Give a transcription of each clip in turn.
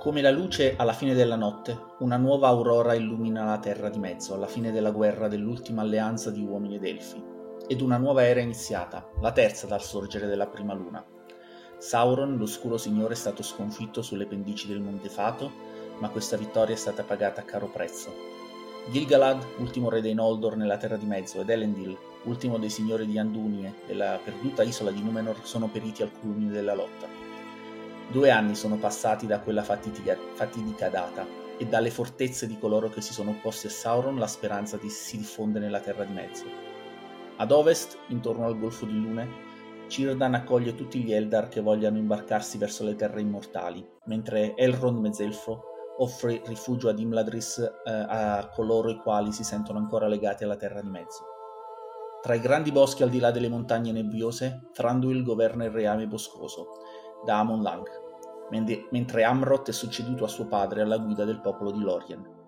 Come la luce alla fine della notte, una nuova aurora illumina la terra di mezzo alla fine della guerra dell'ultima alleanza di uomini ed elfi. Ed una nuova era iniziata, la terza dal sorgere della prima luna. Sauron, l'oscuro signore, è stato sconfitto sulle pendici del Monte Fato, ma questa vittoria è stata pagata a caro prezzo. Gilgalad, ultimo re dei Noldor nella Terra di Mezzo, ed Elendil, ultimo dei signori di Andunie e la perduta isola di Numenor, sono periti al culmine della lotta. Due anni sono passati da quella fatidica, fatidica data e dalle fortezze di coloro che si sono opposti a Sauron la speranza di, si diffonde nella Terra di Mezzo. Ad ovest, intorno al Golfo di Lune, Cirdan accoglie tutti gli Eldar che vogliano imbarcarsi verso le terre immortali, mentre Elrond Mezzelfo offre rifugio ad Imladris eh, a coloro i quali si sentono ancora legati alla Terra di Mezzo. Tra i grandi boschi al di là delle montagne nebbiose, Thranduil governa il reame boscoso, da Amon Lang, mentre Amroth è succeduto a suo padre alla guida del popolo di Lorien.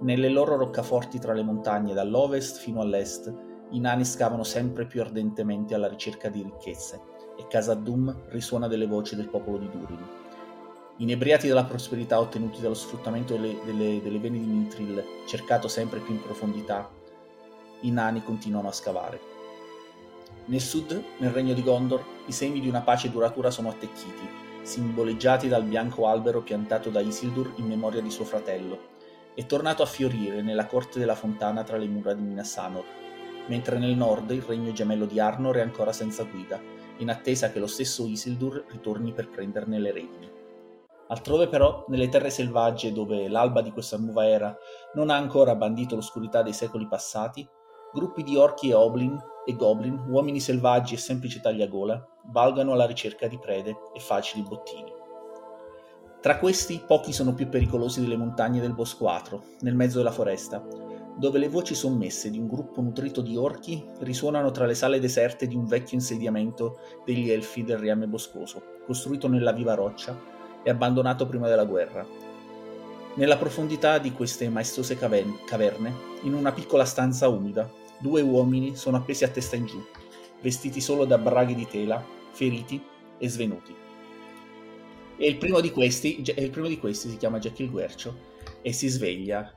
Nelle loro roccaforti tra le montagne dall'ovest fino all'est, i nani scavano sempre più ardentemente alla ricerca di ricchezze e Casa Doom risuona delle voci del popolo di Durin. Inebriati dalla prosperità ottenuti dallo sfruttamento delle, delle, delle vene di Mithril, cercato sempre più in profondità, i nani continuano a scavare. Nel sud, nel regno di Gondor, i semi di una pace duratura sono attecchiti, simboleggiati dal bianco albero piantato da Isildur in memoria di suo fratello, è tornato a fiorire nella corte della fontana tra le mura di Minas Anor, mentre nel nord il regno gemello di Arnor è ancora senza guida, in attesa che lo stesso Isildur ritorni per prenderne le redini. Altrove però, nelle terre selvagge dove l'alba di questa nuova era non ha ancora bandito l'oscurità dei secoli passati, gruppi di orchi e oblin e goblin, uomini selvaggi e semplici tagliagola, valgano alla ricerca di prede e facili bottini. Tra questi, pochi sono più pericolosi delle montagne del Bosco Atro, nel mezzo della foresta, dove le voci sommesse di un gruppo nutrito di orchi risuonano tra le sale deserte di un vecchio insediamento degli elfi del Riame Boscoso, costruito nella viva roccia e abbandonato prima della guerra. Nella profondità di queste maestose caverne, in una piccola stanza umida, due uomini sono appesi a testa in giù, vestiti solo da braghe di tela, feriti e svenuti. E il primo di questi, il primo di questi si chiama Jack il Guercio e si sveglia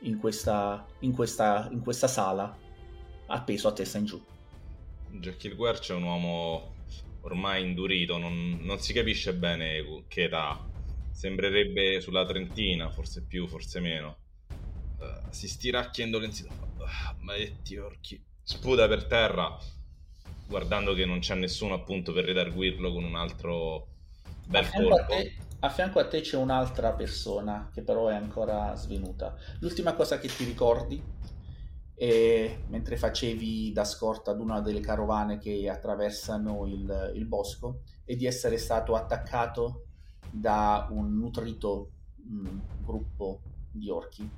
in questa, in questa, in questa sala appeso a testa in giù. Jack il Guercio è un uomo ormai indurito, non, non si capisce bene che età. Sembrerebbe sulla trentina, forse più, forse meno. Uh, si stiracchia indolenzito maledetti orchi. Sputa per terra, guardando che non c'è nessuno appunto per redarguirlo con un altro bel a te, a fianco a te c'è un'altra persona che però è ancora svenuta. L'ultima cosa che ti ricordi è mentre facevi da scorta ad una delle carovane che attraversano il, il bosco è di essere stato attaccato da un nutrito mh, mm, gruppo di orchi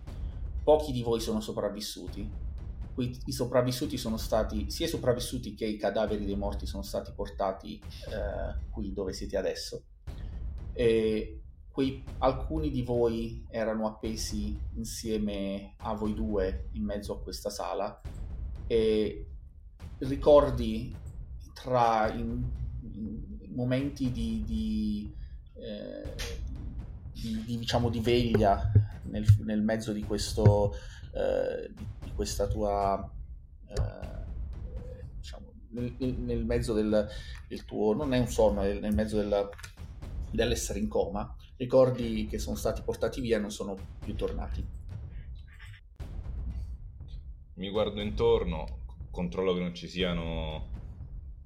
pochi di voi sono sopravvissuti. I sopravvissuti sono stati, sia i sopravvissuti che i cadaveri dei morti sono stati portati eh, qui dove siete adesso. E quei, alcuni di voi erano appesi insieme a voi due in mezzo a questa sala e ricordi tra in momenti di, di, eh, di, di, diciamo, di veglia nel, nel mezzo di, questo, eh, questa tua... Eh, diciamo, nel, nel, mezzo del, del, tuo... non è un sonno, è nel mezzo del, dell'essere in coma, ricordi che sono stati portati via e non sono più tornati. Mi guardo intorno, controllo che non ci siano,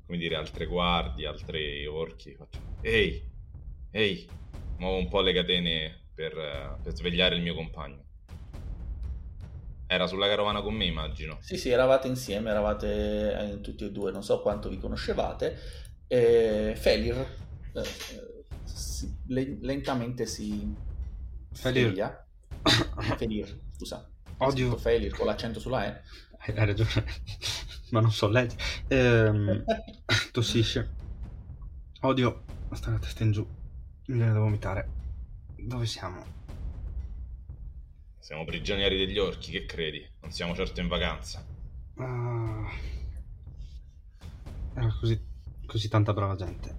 come dire, altre guardie, altri orchi. Faccio, ehi, ehi, muovo un po' le catene per, per svegliare il mio compagno. Era sulla carovana con me, immagino. Sì, sì, eravate insieme, eravate eh, tutti e due, non so quanto vi conoscevate. E Felir eh, si, le, lentamente si Felir. sveglia. Felir, scusa. Odio. Felir con l'accento sulla E. Hai ragione, ma non so leggere. Ehm, tossisce. Odio stare a testa in giù. Mi viene da vomitare. Dove siamo? Siamo prigionieri degli orchi, che credi? Non siamo certo in vacanza. Uh, era così, così tanta brava gente.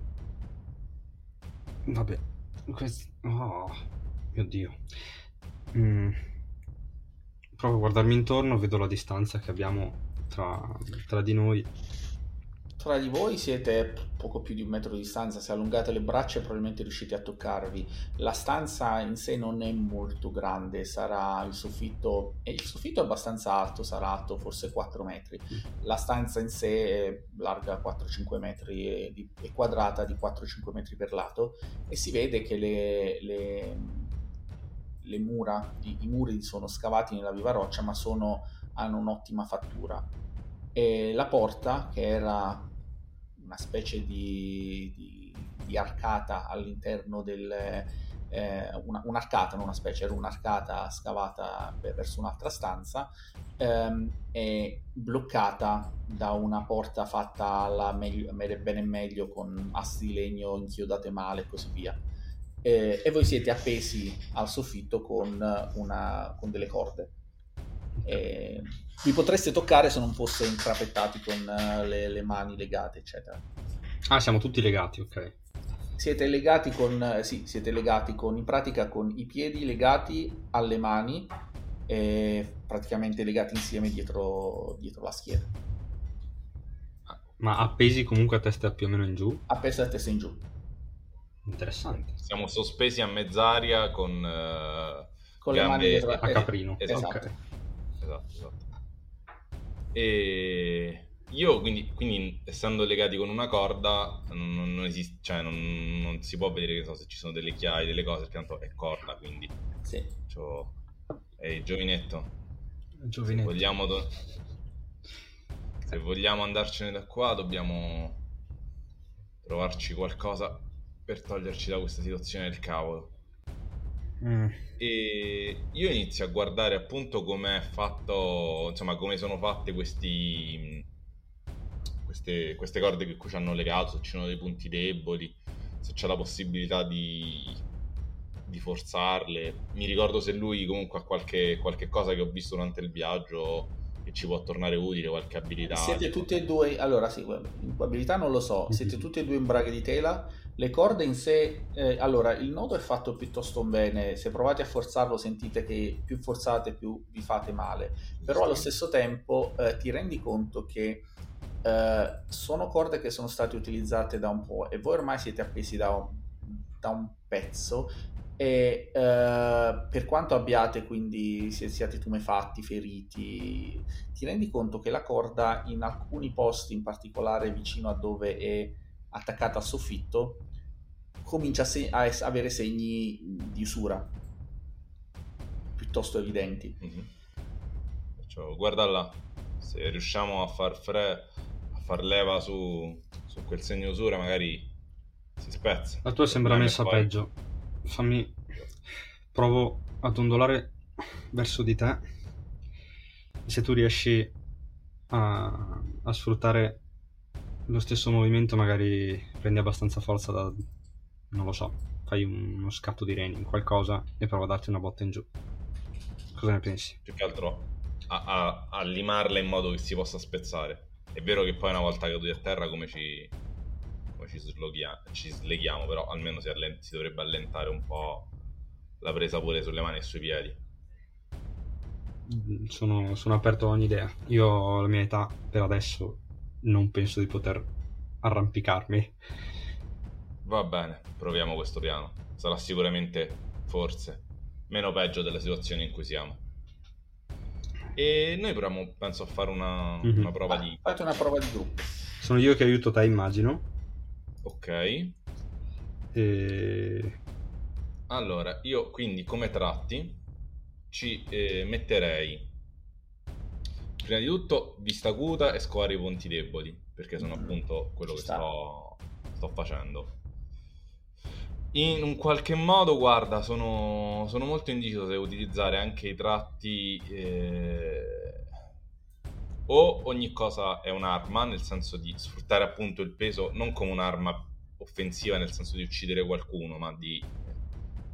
Vabbè, Quest... Oh, mio Dio. Mm. Provo a guardarmi intorno, vedo la distanza che abbiamo tra, tra di noi. Tra di voi siete poco più di un metro di distanza, se allungate le braccia probabilmente riuscite a toccarvi. La stanza in sé non è molto grande, sarà il soffitto, e il soffitto è abbastanza alto, sarà alto forse 4 metri. La stanza in sé è larga 4-5 metri e, di, è quadrata di 4-5 metri per lato e si vede che le, le, le mura, i, i, muri sono scavati nella viva roccia ma sono, hanno un'ottima fattura. E la porta, che era una specie di, di, di arcata all'interno del... Eh, una, un'arcata, non una specie, era un'arcata scavata verso un'altra stanza, ehm, è bloccata da una porta fatta alla meglio, bene e meglio con assi di legno inchiodate male e così via. Eh, e voi siete appesi al soffitto con, una, con delle corde. E vi potreste toccare se non fosse intrapettati con uh, le, le, mani legate, eccetera. Ah, siamo tutti legati, ok. Siete legati con, eh, sì, siete legati con, in pratica con i piedi legati alle mani e praticamente legati insieme dietro, dietro la schiena. Ma appesi comunque a testa più o meno in giù? Appesi a testa in giù. Interessante. Siamo sospesi a mezz'aria con... Uh, con le mani dietro a caprino. Esatto. Okay esatto, esatto. E io quindi, quindi, essendo legati con una corda non, non esiste, cioè non, non, si può vedere che so, se ci sono delle chiavi, delle cose, perché tanto è corda, quindi sì. C'ho... Ehi, giovinetto. Giovinetto. Se vogliamo, do... se vogliamo andarcene da qua dobbiamo trovarci qualcosa per toglierci da questa situazione del cavolo. Mm. E io inizio a guardare appunto come è fatto, insomma, come sono fatte questi, queste, queste corde che qui ci hanno legato, se ci sono dei punti deboli, se c'è la possibilità di, di forzarle. Mi ricordo se lui comunque ha qualche, qualche cosa che ho visto durante il viaggio che ci può tornare utile, qualche abilità. Siete tutti e due, allora sì, abilità non lo so, siete tutti e due in braghe di tela le corde in sé, eh, allora il nodo è fatto piuttosto bene, se provate a forzarlo sentite che più forzate più vi fate male, però allo stesso tempo eh, ti rendi conto che eh, sono corde che sono state utilizzate da un po' e voi ormai siete appesi da un, da un pezzo e eh, per quanto abbiate quindi siate tumefatti, feriti, ti rendi conto che la corda in alcuni posti, in particolare vicino a dove è attaccata al soffitto, comincia a, se- a es- avere segni di usura piuttosto evidenti. Mm-hmm. Perciò, guarda là, se riusciamo a far, fre- a far leva su, su quel segno di usura, magari si spezza. La tua sembra messa poi... peggio. Fammi. Provo ad ondolare verso di te. Se tu riesci a, a sfruttare lo stesso movimento magari prendi abbastanza forza da, non lo so, fai uno scatto di reni, qualcosa e prova a darti una botta in giù. Cosa ne pensi? Più che altro a, a, a limarla in modo che si possa spezzare. È vero che poi una volta caduti a terra come ci, come ci, sloghiamo, ci sleghiamo, però almeno si, allent- si dovrebbe allentare un po' la presa pure sulle mani e sui piedi. Mm, sono, sono aperto a ogni idea. Io ho la mia età per adesso non penso di poter arrampicarmi. Va bene, proviamo questo piano. Sarà sicuramente, forse, meno peggio della situazione in cui siamo. E noi proviamo, penso, a fare una, mm-hmm. una prova di... Fate una prova di gruppo. Sono io che aiuto te, immagino. Ok. E... Allora, io quindi come tratti ci eh, metterei prima di tutto vista acuta e scovare i punti deboli, perché sono mm. appunto quello che sto, sto, facendo. In un qualche modo, guarda, sono, sono molto indeciso se utilizzare anche i tratti... Eh, o ogni cosa è un'arma, nel senso di sfruttare appunto il peso non come un'arma offensiva nel senso di uccidere qualcuno, ma di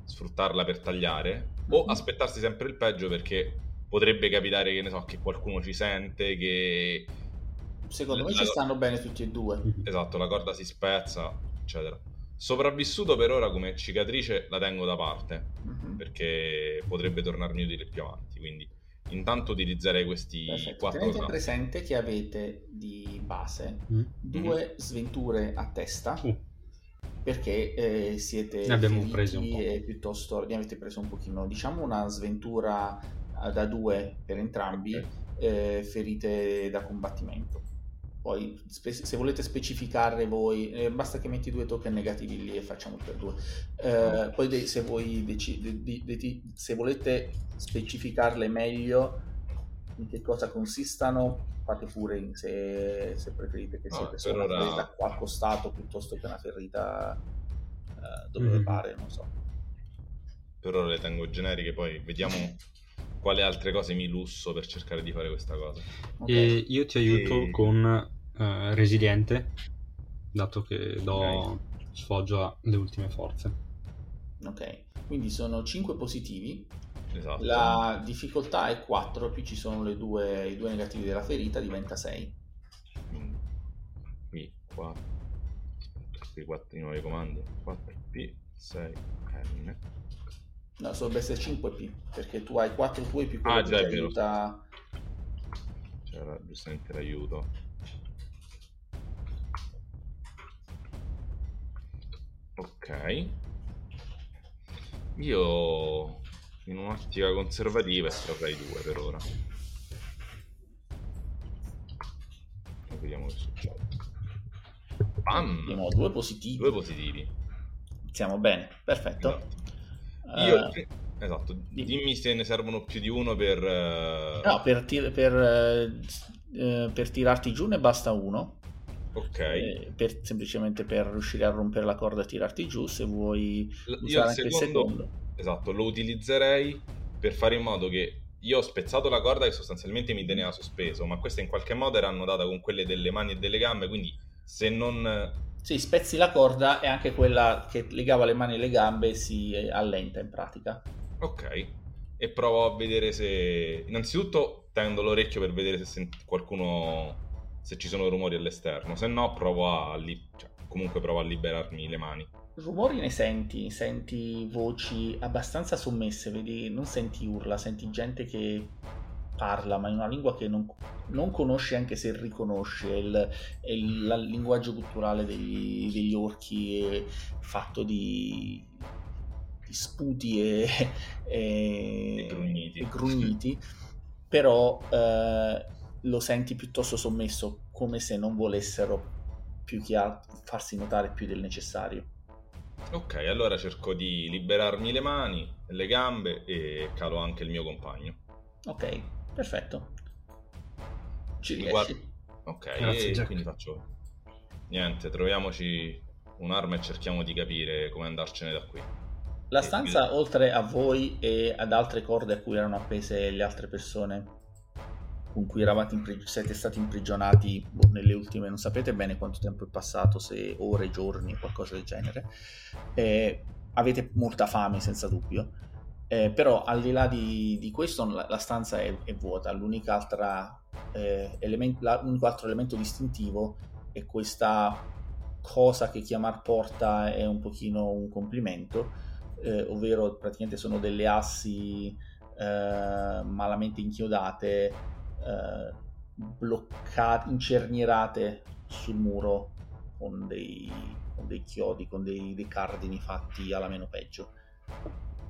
sfruttarla per tagliare, o mm-hmm. aspettarsi sempre il peggio perché potrebbe capitare che ne so che qualcuno ci sente che secondo me ci stanno bene tutti e due esatto la corda si spezza eccetera Sopravvissuto per ora come cicatrice la tengo da parte, mm-hmm. perché potrebbe tornarmi utile più avanti, quindi intanto utilizzerei questi Perfetto. quattro Tenete tratti. presente che avete di base mm. due sventure a testa. Uh perché eh, siete ne abbiamo presi un po'. e piuttosto ne avete preso un pochino diciamo una sventura da due per entrambi okay. eh, ferite da combattimento poi spe- se volete specificarle voi eh, basta che metti due token negativi lì e facciamo per due eh, poi de- se voi dec- de- de- se volete specificarle meglio in che cosa consistano fate pure se, se preferite che sia no, una ferita qua al costato piuttosto che una ferita uh, dove mm-hmm. pare, non so. Per ora le tengo generiche, poi vediamo quale altre cose mi lusso per cercare di fare questa cosa. Okay. io ti aiuto e... con uh, Resiliente, dato che do okay. sfoggio alle ultime forze. Ok, quindi sono 5 positivi Esatto. La difficoltà è 4, più ci sono le due, i due negativi della ferita, diventa 6. Qui 4. Aspetta, qui 4 i nuovi comandi. 4P, 6N. No, dovrebbe essere 5P, perché tu hai 4 tuoi più quello ah, già, che ti aiuta... C'era giustamente l'aiuto. Ok. Io in un'ottica conservativa estrarrei due per ora. E vediamo che succede. Bam! Due positivi. Due positivi. Siamo bene, perfetto. Esatto. Io, uh, esatto. dimmi se ne servono più di uno per... Uh... No, per, tir- per, uh, per, tirarti giù ne basta uno. Ok. Eh, per, semplicemente per riuscire a rompere la corda e tirarti giù, se vuoi L- usare anche il secondo... il secondo esatto, lo utilizzerei per fare in modo che io ho spezzato la corda che sostanzialmente mi teneva sospeso, ma queste in qualche modo era annodata con quelle delle mani e delle gambe, quindi se non... Sì, spezzi la corda e anche quella che legava le mani e le gambe si allenta in pratica. Ok, e provo a vedere se... Innanzitutto tendo l'orecchio per vedere se sent... qualcuno... se ci sono rumori all'esterno, se no provo a... Li... Cioè, comunque provo a liberarmi le mani. Rumori ne senti, senti voci abbastanza sommesse, vedi, non senti urla, senti gente che parla, ma in una lingua che non, non conosci anche se riconosci, è il, è il, il linguaggio culturale degli, degli orchi fatto di, di sputi e, e, e grugniti, e grugniti però eh, lo senti piuttosto sommesso, come se non volessero più che altro farsi notare più del necessario. Ok, allora cerco di liberarmi le mani, le gambe e calo anche il mio compagno. Ok, perfetto. Ci riesci. Ok, Grazie, e quindi faccio... Niente, troviamoci un'arma e cerchiamo di capire come andarcene da qui. La stanza, oltre a voi e ad altre corde a cui erano appese le altre persone, con cui eravate impri- siete stati imprigionati boh, nelle ultime, non sapete bene quanto tempo è passato, se ore, giorni, qualcosa del genere. Eh, avete molta fame senza dubbio, eh, però al di là di, di questo la, la stanza è, è, vuota, altra, eh, element, l'unico altro elemento distintivo è questa cosa che chiamar porta è un pochino un complimento, eh, ovvero praticamente sono delle assi eh, malamente inchiodate eh, bloccate, incernierate sul muro con dei, con dei chiodi, con dei, dei, cardini fatti alla meno peggio.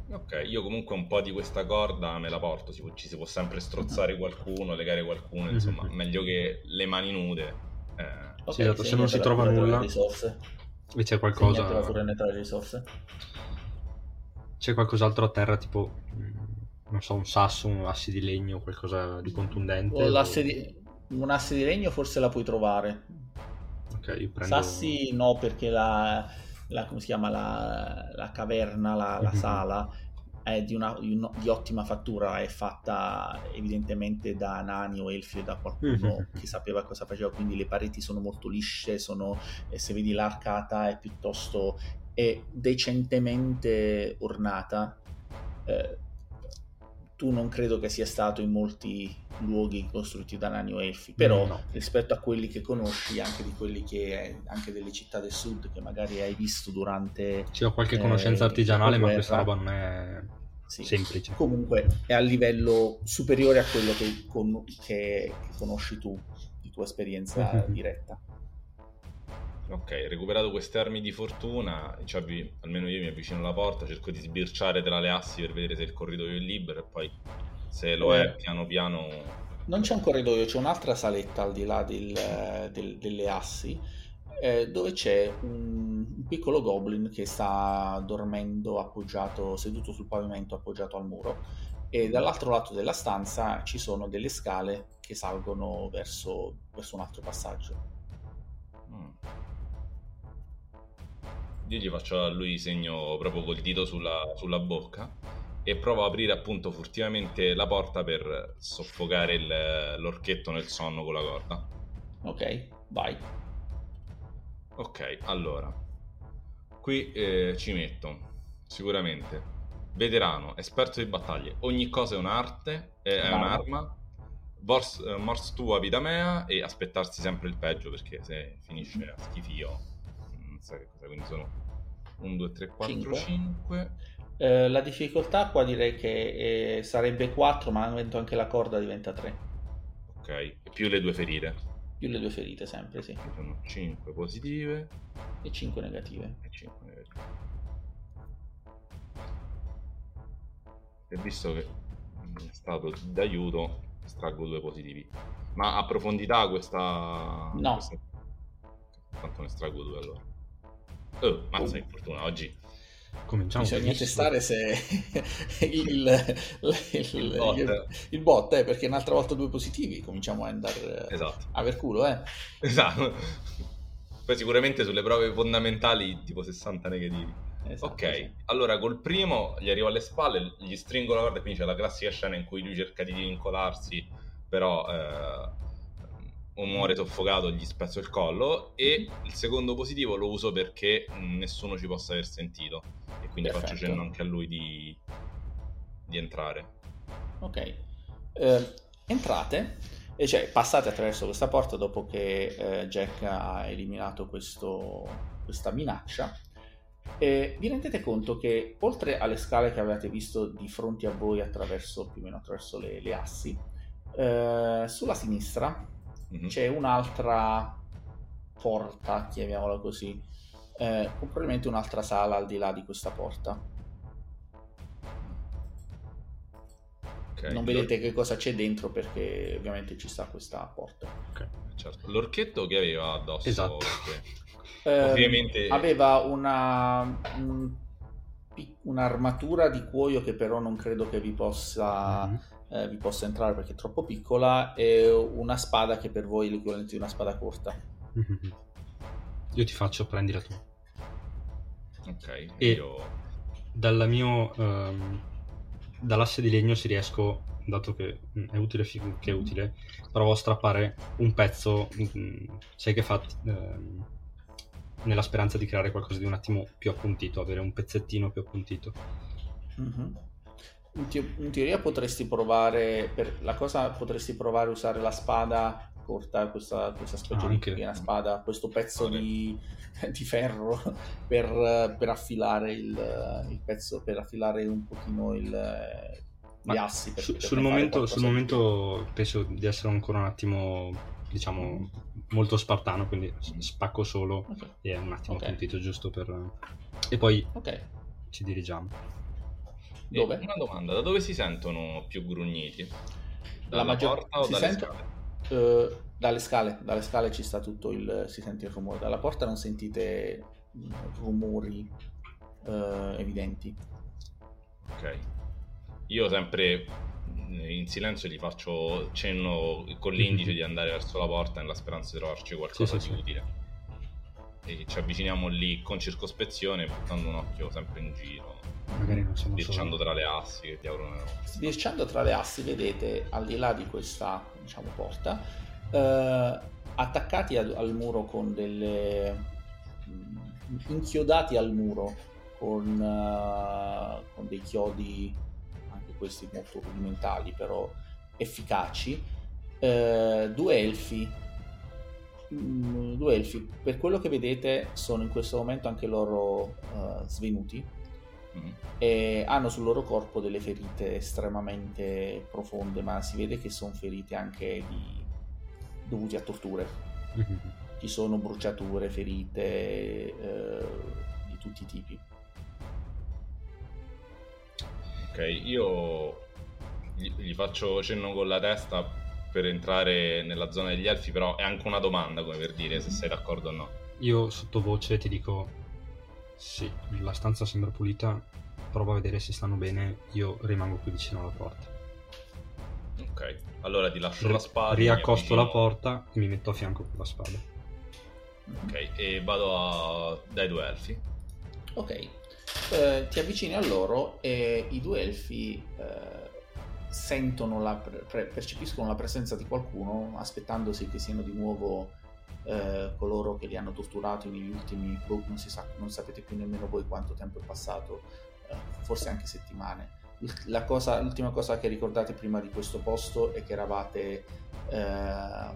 Ok, io comunque un po' di questa corda me la porto, si può, ci si può sempre strozzare mhm. qualcuno, legare qualcuno, insomma, mm-hmm. meglio che le mani nude. Eh. Okay, sì, esatto, se non si trova nulla e c'è qualcosa... C'è qualcos'altro a terra, tipo non so, un sasso, un asse di legno, qualcosa di contundente. O l'asse di... Un asse di legno forse la puoi trovare. Ok, io prendo... Sassi no, perché la, la come si chiama, la, la caverna, la, la mm-hmm. sala è di, una, di, un, di, ottima fattura, è fatta evidentemente da nani o elfi o da qualcuno mm-hmm. che sapeva cosa faceva, quindi le pareti sono molto lisce, sono, se vedi l'arcata è piuttosto è decentemente ornata. Eh, tu non credo che sia stato in molti luoghi costruiti da nani o elfi, però no. rispetto a quelli che conosci, anche di quelli che anche delle città del sud che magari hai visto durante Sì, ho qualche conoscenza eh, artigianale, ma questa roba non è sì. semplice. Comunque è a livello superiore a quello che, con, che, che conosci tu, di tua esperienza mm-hmm. diretta. Ok, recuperato queste armi di fortuna, cioè, almeno io mi avvicino alla porta, cerco di sbirciare tra le assi per vedere se il corridoio è libero e poi se lo è piano piano... Non c'è un corridoio, c'è un'altra saletta al di là del, del, delle assi eh, dove c'è un, un, piccolo goblin che sta dormendo appoggiato, seduto sul pavimento appoggiato al muro e dall'altro lato della stanza ci sono delle scale che salgono verso, verso un altro passaggio. Mm. Io gli faccio a lui segno proprio col dito sulla, sulla bocca e provo a aprire appunto furtivamente la porta per soffocare il, l'orchetto nel sonno con la corda. Ok, vai. Ok, allora. Qui eh, ci metto sicuramente veterano, esperto di battaglie, ogni cosa è un'arte, è, è un'arma. Mors, eh, mors tua vita mea e aspettarsi sempre il peggio perché se finisce a schifio sai che cosa, quindi sono 1, 2, 3, 4, 5. 5. Eh, la difficoltà qua direi che eh, sarebbe 4 ma avendo anche la corda diventa 3. Ok, e più le due ferite. Più le due ferite sempre, sì. Sono 5 positive e 5 negative. E 5 negative. E visto che è stato d'aiuto, estraggo due positivi. Ma a profondità questa... No. Questa... Tanto ne estraggo due allora. Oh, mazza oh. fortuna oggi. Cominciamo Bisogna testare se il, il, il, bot, il bot eh, perché un'altra volta due positivi cominciamo a andare esatto. a aver culo, eh. Esatto. Poi sicuramente sulle prove fondamentali tipo 60 negativi. Esatto, ok, sì. allora col primo gli arrivo alle spalle, gli stringo la corda e quindi c'è la classica scena in cui lui cerca di vincolarsi, però eh, o muore soffocato gli spezzo il collo e il secondo positivo lo uso perché nessuno ci possa aver sentito e quindi Perfetto. faccio cenno anche a lui di, di entrare. Ok, eh, entrate e cioè passate attraverso questa porta dopo che eh, Jack ha eliminato questo, questa minaccia e vi rendete conto che oltre alle scale che avevate visto di fronte a voi attraverso più o meno attraverso le, le assi eh, sulla sinistra mm-hmm. c'è un'altra porta, chiamiamola così, eh, con probabilmente un'altra sala al di là di questa porta. Okay. Non vedete che cosa c'è dentro perché ovviamente ci sta questa porta. Ok, certo. L'orchetto che aveva addosso? Esatto. Eh, ovviamente... Aveva una, un, un'armatura di cuoio che però non credo che vi possa... Mm-hmm eh, vi possa entrare perché è troppo piccola e una spada che per voi è l'equivalente di una spada corta. Io ti faccio prendila tu. Ok. E io... dalla mio, um, dall'asse di legno si riesco, dato che mm, è utile che è utile, provo a strappare un pezzo, mm, sai che fa... Um, nella speranza di creare qualcosa di un attimo più appuntito, avere un pezzettino più appuntito. Mm-hmm in, te- in, teoria potresti provare, per la cosa potresti provare a usare la spada corta, questa, questa specie ah, di piena spada, questo pezzo di, di, ferro per, per affilare il, il, pezzo, per affilare un pochino il, gli assi. Su, sul, momento, sul momento penso di essere ancora un attimo, diciamo, molto spartano, quindi spacco solo okay. e un attimo okay. appuntito giusto per... E poi okay. ci dirigiamo. Dove? una domanda, da dove si sentono più grugniti? Dalla La maggior... porta o si dalle sento... scale? Uh, dalle scale, dalle scale ci sta tutto il... si sente il rumore. Dalla porta non sentite mm, rumori uh, evidenti. Ok. Io sempre mm, in silenzio gli faccio cenno con l'indice di andare verso la porta nella speranza di trovarci qualcosa sì, di sì, utile. E ci avviciniamo lì con circospezione, buttando un occhio sempre in giro magari non siamo sbirciando solo... tra le assi che ti aprono sbirciando tra le assi vedete al di là di questa diciamo porta eh, attaccati al, al, muro con delle mm, inchiodati al muro con, uh, con dei chiodi anche questi molto rudimentali, però efficaci. Eh, due elfi. Mm, due elfi, per quello che vedete, sono in questo momento anche loro uh, svenuti mm. e hanno sul loro corpo delle ferite estremamente profonde, ma si vede che sono ferite anche di... dovute a torture. Mm-hmm. Ci sono bruciature, ferite eh, di tutti i tipi. Ok, io gli, gli faccio cenno con la testa per entrare nella zona degli elfi, però è anche una domanda, come per dire se sei d'accordo o no. Io sottovoce ti dico sì, la stanza sembra pulita, prova a vedere se stanno bene, io rimango qui vicino alla porta. Ok, allora ti lascio R- la spada. Riaccosto la porta e mi metto a fianco con la spada. Ok, e vado a... dai due elfi. Ok, eh, ti avvicini a loro e i due elfi eh, sentono la, pre- percepiscono la presenza di qualcuno aspettandosi che siano di nuovo eh, coloro che li hanno torturati negli ultimi non si sa non sapete più nemmeno voi quanto tempo è passato eh, forse anche settimane. Cosa, l'ultima cosa che ricordate prima di questo posto è che eravate eh,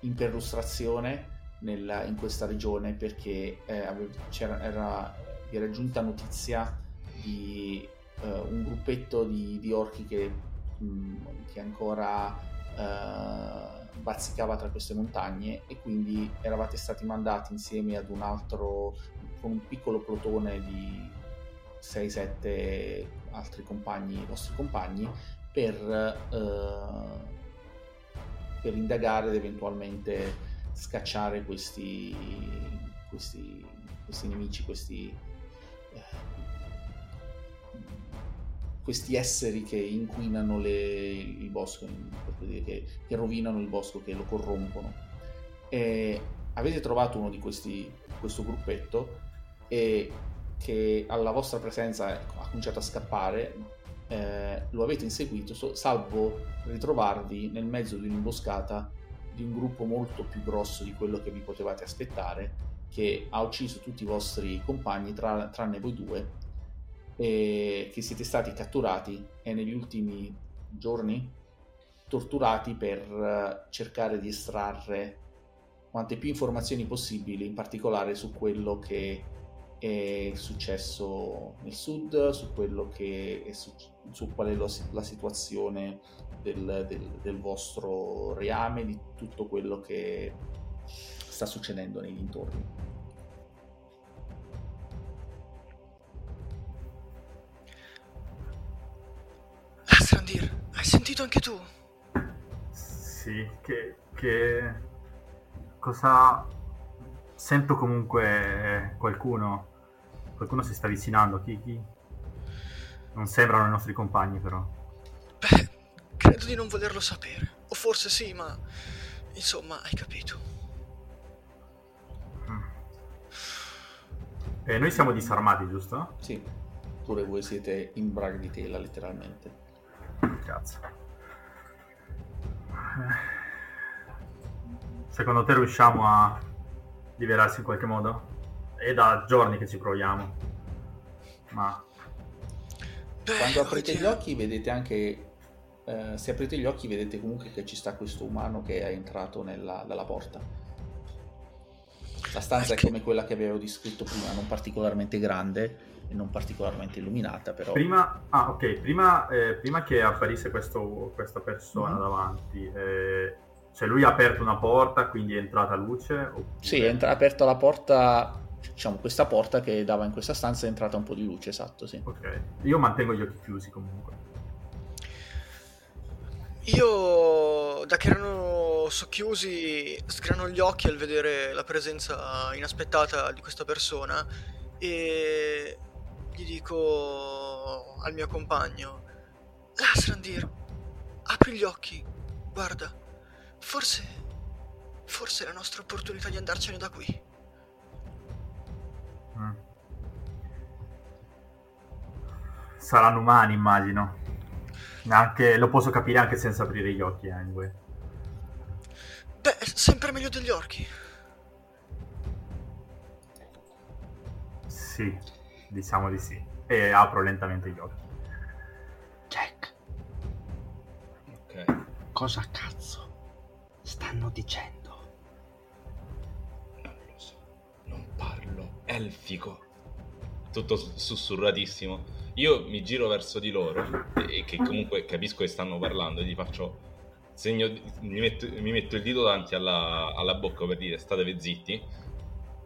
in perlustrazione nella, in questa regione perché eh, c'era, era, vi era giunta notizia di uh, un gruppetto di, di orchi che, che ancora uh, bazzicava tra queste montagne e quindi eravate stati mandati insieme ad un altro, con un piccolo plotone di 6-7 altri compagni, vostri compagni, per, uh, per indagare ed eventualmente scacciare questi, questi, questi nemici, questi questi esseri che inquinano le, il bosco, che, che, rovinano il bosco, che lo corrompono. E avete trovato uno di questi, questo gruppetto e che alla vostra presenza ha cominciato a scappare, eh, lo avete inseguito, salvo ritrovarvi nel mezzo di un'imboscata di un gruppo molto più grosso di quello che vi potevate aspettare, che ha ucciso tutti i vostri compagni, tra, tranne voi due, e che siete stati catturati e negli ultimi giorni torturati per eh, cercare di estrarre quante più informazioni possibili, in particolare su quello che è successo nel sud, su quello che è su, su qual è lo, la situazione del, del, del vostro reame, di tutto quello che sta succedendo nei dintorni. Strandir, hai sentito anche tu? Sì, che, che... cosa... Sento comunque qualcuno, qualcuno si sta avvicinando, chi, chi? Non sembrano i nostri compagni però. Beh, credo di non volerlo sapere, o forse sì, ma insomma, hai capito. E noi siamo disarmati, giusto? Sì, pure voi siete in braghe di tela, letteralmente. Cazzo. Secondo te riusciamo a liberarsi in qualche modo? È da giorni che ci proviamo. Ma... Beh, Quando aprite gli occhi vedete anche... Eh, se aprite gli occhi vedete comunque che ci sta questo umano che è entrato nella, dalla porta. La stanza è come quella che avevo descritto prima, non particolarmente grande, non particolarmente illuminata però. Prima, ah, ok, prima, eh, prima che apparisse questo, questa persona mm-hmm. davanti, eh, cioè lui ha aperto una porta, quindi è entrata luce? Oppure... Sì, è entra- aperta la porta, diciamo questa porta che dava in questa stanza è entrata un po' di luce, esatto, sì. Ok, io mantengo gli occhi chiusi comunque. Io, da che erano socchiusi, sgrano gli occhi al vedere la presenza inaspettata di questa persona e gli dico al mio compagno, Lasrandir, apri gli occhi, guarda, forse, forse è la nostra opportunità di andarcene da qui. Mm. Saranno umani, immagino. Anche, lo posso capire anche senza aprire gli occhi, anyway. Beh, sempre meglio degli orchi. Sì, Diciamo di sì. E apro lentamente gli occhi. Jack. Cosa cazzo stanno dicendo? Non lo so, non parlo elfico. Tutto sussurratissimo. Io mi giro verso di loro e che comunque capisco che stanno parlando e gli faccio segno, mi metto, mi metto il dito davanti alla, alla bocca per dire statevi zitti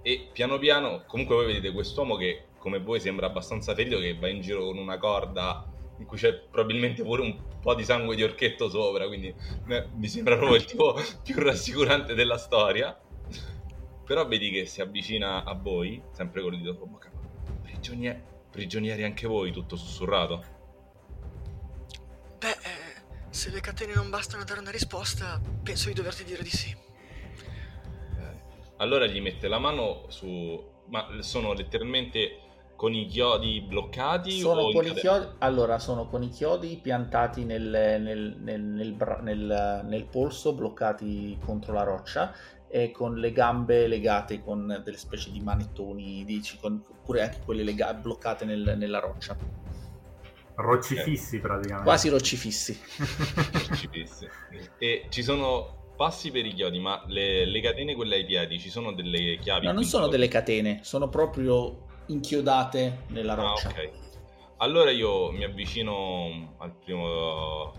e piano piano comunque voi vedete quest'uomo che come voi sembra abbastanza ferito che va in giro con una corda in cui c'è probabilmente pure un po' di sangue di orchetto sopra, quindi eh, mi sembra proprio il tipo più rassicurante della storia. Però vedi che si avvicina a voi, sempre con il dito sopra bocca. Prigionieri, prigionieri anche voi, tutto sussurrato. Beh, eh, se le catene non bastano a dare una risposta, penso di doverti dire di sì. Eh, allora gli mette la mano su... Ma sono letteralmente con i chiodi bloccati? Sono con i chiodi, allora, sono con i chiodi piantati nel, nel, nel, nel, polso, bloccati contro la roccia e con le gambe legate con delle specie di manettoni, dici, con, oppure anche quelle lega- bloccate nella roccia. Roccifissi okay. praticamente. Quasi roccifissi. roccifissi. E ci sono passi per i chiodi, ma le, le, catene quelle ai piedi, ci sono delle chiavi? No, non sono delle catene, sono proprio inchiodate nella ah, roccia. Ah, ok. Allora io mi avvicino al primo,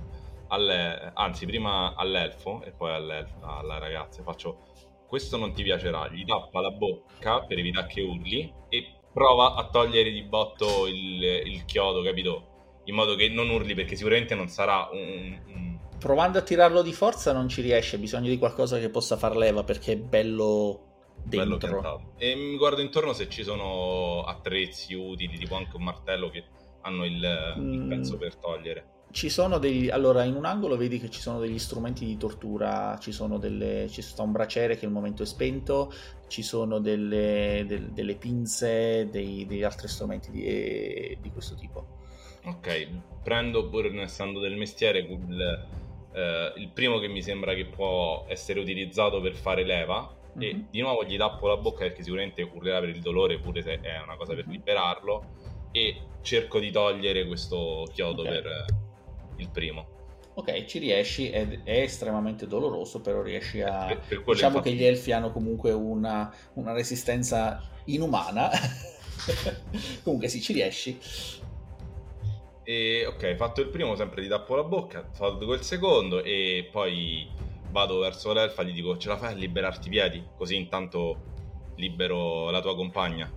alle, anzi prima all'elfo e poi alla ragazza faccio questo non ti piacerà, gli tappa la bocca per evitare che urli e prova a togliere di botto il, il chiodo, capito? In modo che non urli perché sicuramente non sarà un, un... Provando a tirarlo di forza non ci riesce, ha bisogno di qualcosa che possa far leva perché è bello dentro. E mi guardo intorno se ci sono attrezzi utili, tipo anche un martello che hanno il, mm. il pezzo per togliere. Ci sono degli. Allora, in un angolo vedi che ci sono degli strumenti di tortura. Ci sono delle. Ci sta un braciere che al momento è spento. Ci sono delle, del, delle pinze, dei, degli altri strumenti di, di, questo tipo. Ok, prendo pur essendo del mestiere il, eh, il primo che mi sembra che può essere utilizzato per fare leva. E mhm. di nuovo gli tappo la bocca perché sicuramente urlerà per il dolore pure se è una cosa per mhm. liberarlo e cerco di togliere questo chiodo okay. per il primo. Ok, ci riesci, è, è, estremamente doloroso, però riesci a... Per, per diciamo infatti... che gli elfi hanno comunque una, una resistenza inumana. comunque sì, ci riesci. E ok, fatto il primo, sempre ti tappo la bocca, tolgo il secondo e poi vado verso l'elfa e gli dico ce la fai a liberarti i piedi? Così intanto libero la tua compagna.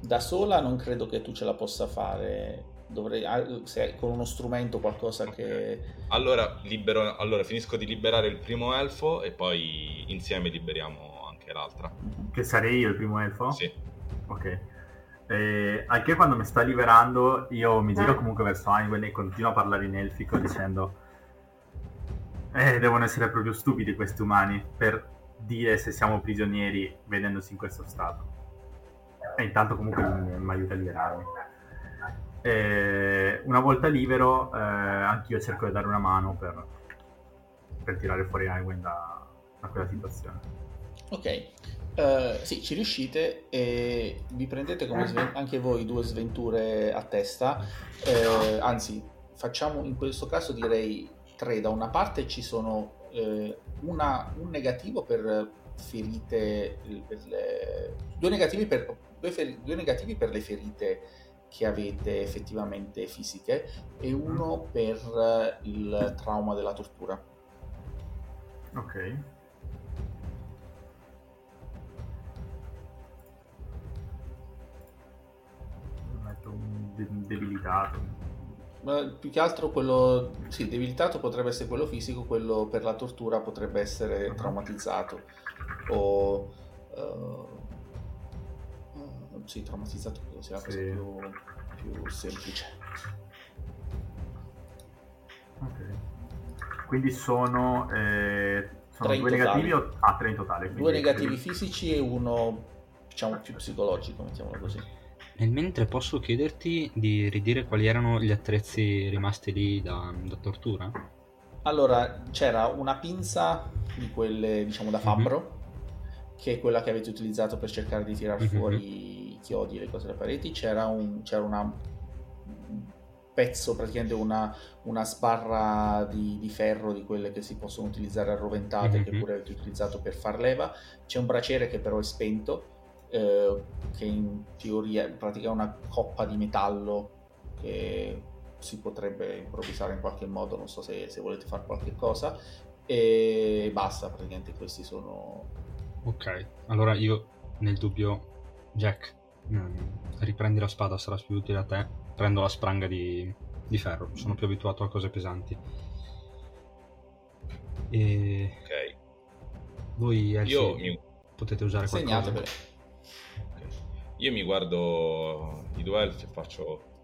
Da sola non credo che tu ce la possa fare. Dovrei, ah, se con uno strumento, qualcosa okay. che. Allora, libero, allora finisco di liberare il primo elfo e poi insieme liberiamo anche l'altra. Che sarei io il primo elfo? Sì. Ok. Eh, anche quando mi sta liberando, io mi giro eh. comunque verso Ainwen e continuo a parlare in elfico dicendo: Eh, devono essere proprio stupidi questi umani per dire se siamo prigionieri vedendosi in questo stato. E intanto comunque mi, mi aiuta a liberarmi. E una volta libero, eh, anch'io cerco di dare una mano per, per tirare fuori Ainwen da, da quella situazione. Ok, Uh, sì, ci riuscite e vi prendete come sven- anche voi due sventure a testa. Uh, anzi, facciamo in questo caso direi tre. Da una parte ci sono uh, una, un negativo per ferite, per le, due, negativi per, due, fer- due negativi per le ferite che avete effettivamente fisiche e uno per il trauma della tortura. Ok. Debilitato. Ma più che altro quello sì, debilitato potrebbe essere quello fisico, quello per la tortura potrebbe essere traumatizzato o uh, sì, traumatizzato credo sia la cosa sì. più, più, semplice. Ok. Quindi sono, eh, sono due negativi o ah, tre in totale? Due negativi fisici e uno diciamo più psicologico, mettiamolo così. Nel mentre posso chiederti di ridire quali erano gli attrezzi rimasti lì da, da tortura? Allora, c'era una pinza di quelle, diciamo, da fabbro, mm-hmm. che è quella che avete utilizzato per cercare di tirar mm-hmm. fuori i chiodi e le cose dalle pareti. C'era, un, c'era una pezzo, praticamente una, una sbarra di, di, ferro di quelle che si possono utilizzare arroventate, mm-hmm. che mhm. pure avete utilizzato per far leva. C'è un braciere che però è spento, eh, che in teoria è praticamente una coppa di metallo che si potrebbe improvvisare in qualche modo, non so se, se volete fare qualche cosa. E basta, praticamente questi sono... Ok, allora io nel dubbio, Jack, mm, riprendi la spada, sarà più utile a te. Prendo la spranga di, di ferro, sono più abituato a cose pesanti. E... Ok. Voi elfi, io mi... potete usare qualcosa. Okay. Io mi guardo i due elfi e faccio...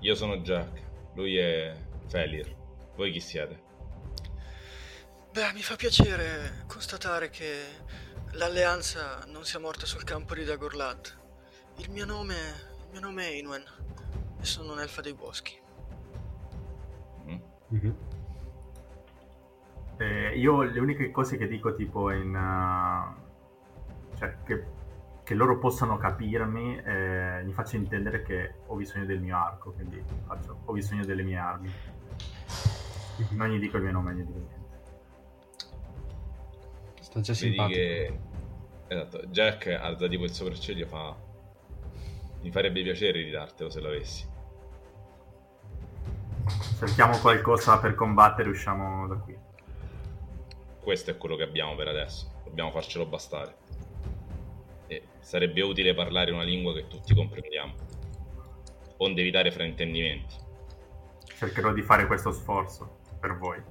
Io sono Jack, lui è Felir. Voi chi siete? Beh, mi fa piacere constatare che l'alleanza non sia morta sul campo di Dagorlad. Il mio nome, il mio nome è Inwen e sono un'elfa dei boschi. Mm-hmm. Eh, io le uniche cose che dico tipo in... Uh, cioè che, che, loro possano capirmi, eh, gli faccio intendere che ho bisogno del mio arco, quindi faccio, ho bisogno delle mie armi. Non gli dico il mio nome, gli dico niente. Sta già simpatico. Che... Esatto, Jack alza tipo il sopracciglio fa... Mi farebbe piacere di dartelo se l'avessi. Cerchiamo qualcosa per combattere usciamo da qui. Questo è quello che abbiamo per adesso. Dobbiamo farcelo bastare. E sarebbe utile parlare una lingua che tutti comprendiamo. Onde evitare fraintendimenti. Cercherò di fare questo sforzo per voi.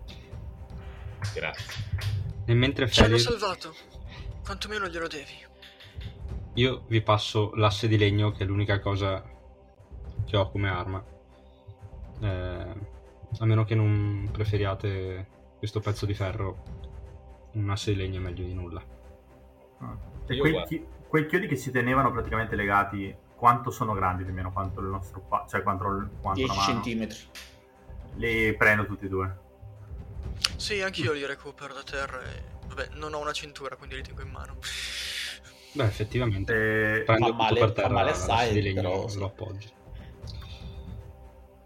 Grazie. E mentre Ci hanno salvato. Quantomeno glielo devi. Io vi passo l'asse di legno, che è l'unica cosa che ho come arma eh, a meno che non preferiate questo pezzo di ferro, un asse di legno è meglio di nulla. Ah. E quei, chi- quei, chiodi che si tenevano praticamente legati, quanto sono grandi più o meno? Quanto il nostro pa- cioè quanto, quanto 10 centimetri. Li prendo tutti e due. Sì, anch'io li recupero da terra e... Vabbè, non ho una cintura, quindi li tengo in mano. Beh, effettivamente. E... Prendo fa male, per terra fa male assai, di legno, però... lo appoggio.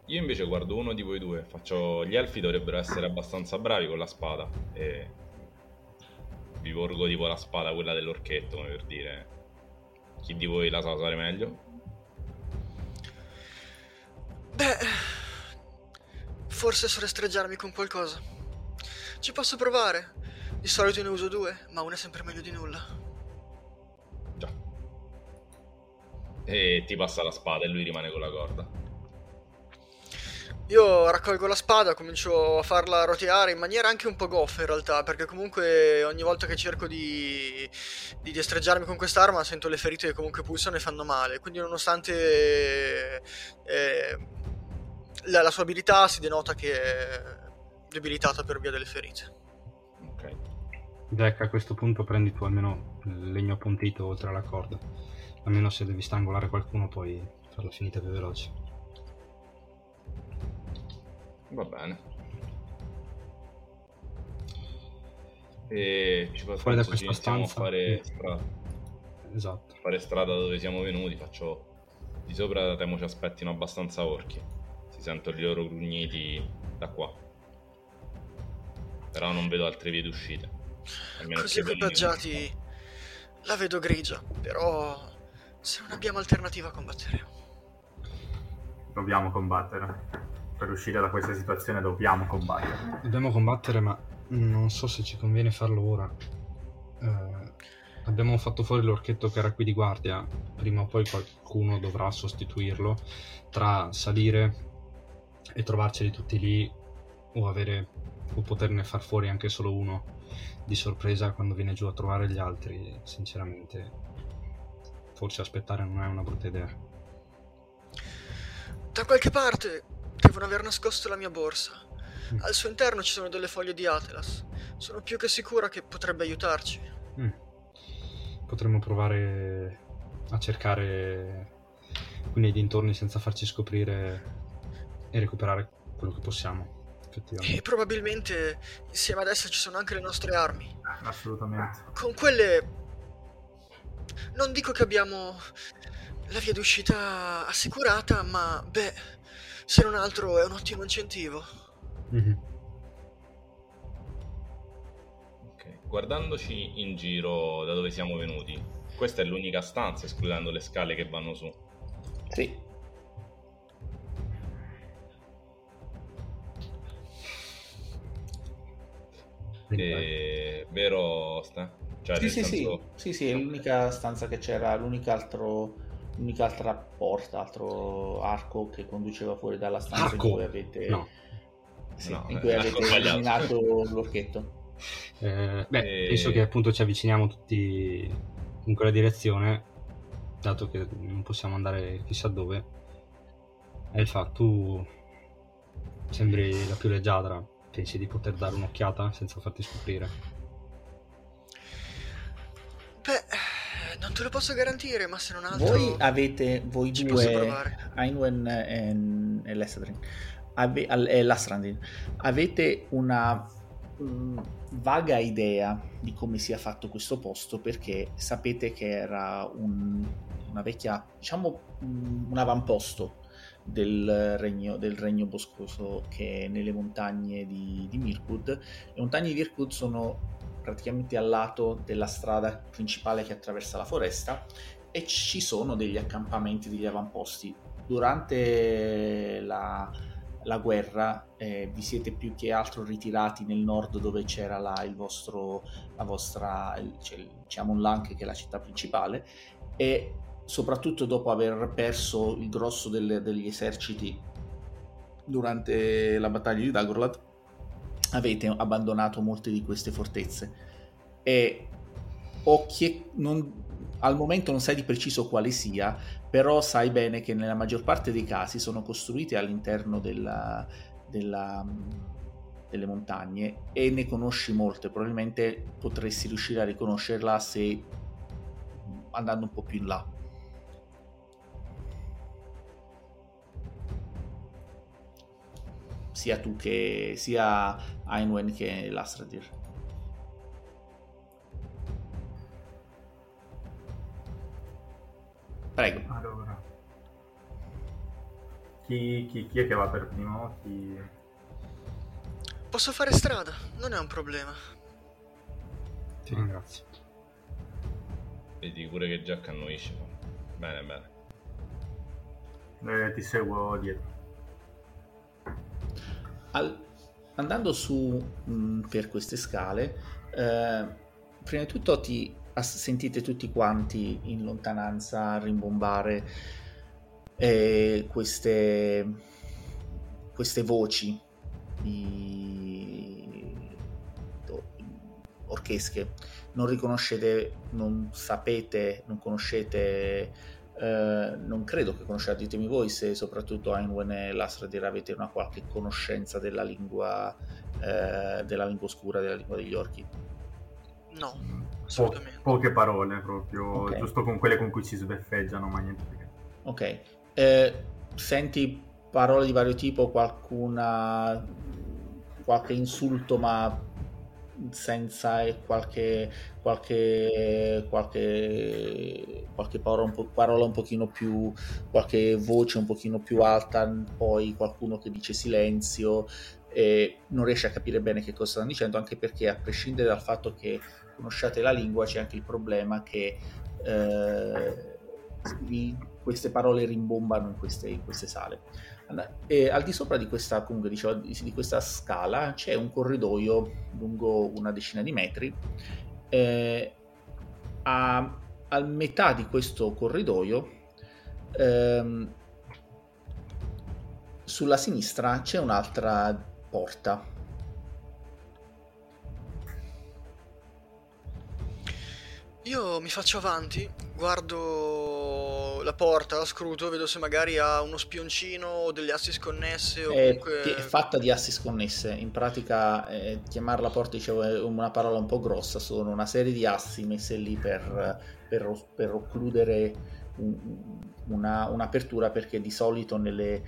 Io invece guardo uno di voi due, faccio... Gli elfi dovrebbero essere abbastanza bravi con la spada e vi porgo tipo la spada, quella dell'orchetto, come per dire chi di voi la sa usare meglio? Beh, forse sorestreggiarmi con qualcosa. Ci posso provare. Di solito ne uso due, ma una è sempre meglio di nulla. Già. E ti passa la spada e lui rimane con la corda. Io raccolgo la spada, comincio a farla roteare in maniera anche un po' goffa in realtà, perché comunque ogni volta che cerco di, di destreggiarmi con quest'arma sento le ferite che comunque pulsano e fanno male, quindi nonostante eh, la, la, sua abilità si denota che è debilitata per via delle ferite. Ok. Jack, a questo punto prendi tu almeno il legno appuntito oltre alla corda, almeno se devi strangolare qualcuno puoi farla finita più veloce. Va bene. E ci Fuori da questa stanza. fare strada. Esatto. Fare strada dove siamo venuti, faccio di sopra temo ci aspettino abbastanza orchi. Si sentono i loro grugniti da qua. Però non vedo altre vie d'uscita. Così equipaggiati la vedo grigia, però se non abbiamo alternativa combatteremo. Dobbiamo combattere per uscire da questa situazione dobbiamo combattere. Dobbiamo combattere, ma non so se ci conviene farlo ora. Eh, abbiamo fatto fuori l'orchetto che era qui di guardia, prima o poi qualcuno dovrà sostituirlo. Tra salire e trovarceli tutti lì o avere o poterne far fuori anche solo uno di sorpresa quando viene giù a trovare gli altri, sinceramente forse aspettare non è una brutta idea. Da qualche parte Devono aver nascosto la mia borsa. Mm. Al suo interno ci sono delle foglie di Atlas. Sono più che sicura che potrebbe aiutarci. Mm. Potremmo provare a cercare qui nei dintorni senza farci scoprire e recuperare quello che possiamo. E probabilmente insieme ad esse ci sono anche le nostre armi. Assolutamente. Con quelle... Non dico che abbiamo la via d'uscita assicurata, ma beh, Se non altro è un ottimo incentivo. Mhm. Ok. Guardandoci in giro da dove siamo venuti, questa è l'unica stanza, escludendo le scale che vanno su. Sì. E... Vero, Sta? Cioè, Sì, sì, sì, senso... sì, sì, è l'unica stanza che c'era, l'unica, altro, l'unica altra porta, altro arco che conduceva fuori dalla stanza Arco? in cui avete, No. sì, No, in eh, cui avete eliminato l'orchetto. Eh, beh, E- penso che appunto ci avviciniamo tutti in quella direzione, dato che non possiamo andare chissà dove. Elfa, tu sembri la più leggiadra, pensi di poter dare un'occhiata senza farti scoprire? Beh, non te lo posso garantire, ma se non altro... Voi avete, voi Ci due. Ainwen e, e Lestradin, ave- e Lastrandin, avete una mm, vaga idea di come sia fatto questo posto perché sapete che era un- una vecchia, diciamo, mm, un avamposto del regno, del regno boscoso che è nelle montagne di, di Mirkwood. Le montagne di Mirkwood sono praticamente al lato della strada principale che attraversa la foresta e ci sono degli accampamenti, degli avamposti. Durante la, la guerra eh, vi siete più che altro ritirati nel nord dove c'era la, il vostro, la vostra, il- diciamo Lank che è la città principale e soprattutto dopo aver perso il grosso delle- degli eserciti durante la battaglia di Dagorlad avete abbandonato molte di queste fortezze. E occhi non- al momento non sai di preciso quale sia però sai bene che nella maggior parte dei casi sono costruite all'interno della- della- delle montagne e ne conosci molte. Probabilmente potresti riuscire a riconoscerla se andando un po' più in là sia tu che sia Ainwen che l'Astradir. Prego. Allora. Chi, chi- chi è che va per primo? Chi... Posso fare strada, non è un problema. Ti ringrazio. Vedi pure che già cannuisce. Bene, bene. Eh, ti seguo dietro. Al- andando su mh, per queste scale, eh, prima di tutto ti sentite tutti quanti in lontananza rimbombare eh, queste, queste voci di- o- orchesche. Non riconoscete, non sapete, non conoscete eh, non credo che conosciate, ditemi voi se soprattutto Ainwen e Lasradir avete una qualche conoscenza della lingua, eh, della lingua oscura, della lingua degli orchi. No, Po- assolutamente. poche parole, proprio Ok. giusto con quelle con cui si sbeffeggiano, ma niente di che. Ok, Eh, senti parole di vario tipo, qualcuna, qualche insulto ma senza qualche, qualche, qualche, qualche parola, un po- parola un pochino più, qualche voce un pochino più alta, poi qualcuno che dice silenzio e non riesce a capire bene che cosa stanno dicendo, anche perché a prescindere dal fatto che conosciate la lingua c'è anche il problema che eh, queste parole rimbombano in queste, in queste sale. E al di sopra di questa, dicevo, di, di questa scala c'è un corridoio lungo una decina di metri. eh, a, a metà di questo corridoio, ehm, sulla sinistra c'è un'altra porta. Io mi faccio avanti, guardo la porta, scruto, vedo se magari ha uno spioncino o delle assi sconnesse o È, comunque... è fatta di assi sconnesse. In pratica, eh, chiamarla porta dicevo, è una parola un po' grossa. Sono una serie di assi messe lì per, per, per occludere un- una, un'apertura perché di solito nelle,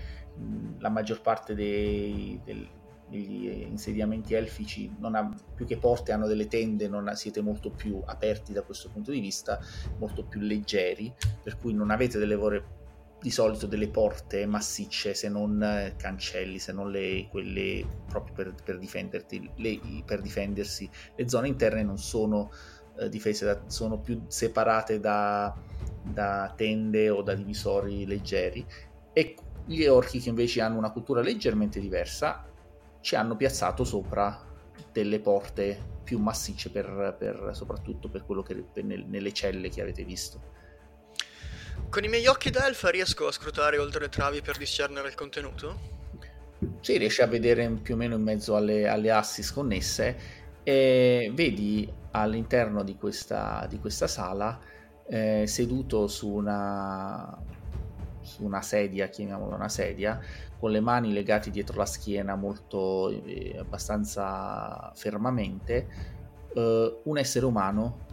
la maggior parte dei, del- degli insediamenti elfici non ha, più che porte hanno delle tende, ha- siete molto più aperti da questo punto di vista, molto più leggeri, per cui non avete delle vere di solito delle porte massicce, se non eh, cancelli, se non le, quelle proprio per, per, le, per difendersi. Le zone interne non sono eh, difese, da, sono più separate da, da tende o da divisori leggeri e gli orchi che invece hanno una cultura leggermente diversa ci hanno piazzato sopra delle porte più massicce per, per soprattutto per quello che per nel, nelle celle che avete visto. Con i miei occhi d'elfa riesco a scrutare oltre le travi per discernere il contenuto? Sì, riesci a vedere più o meno in mezzo alle, alle assi sconnesse e vedi all'interno di questa, di questa sala eh, seduto su una, su una sedia, chiamiamola una sedia, con le mani legate dietro la schiena molto eh, abbastanza fermamente, eh, un essere umano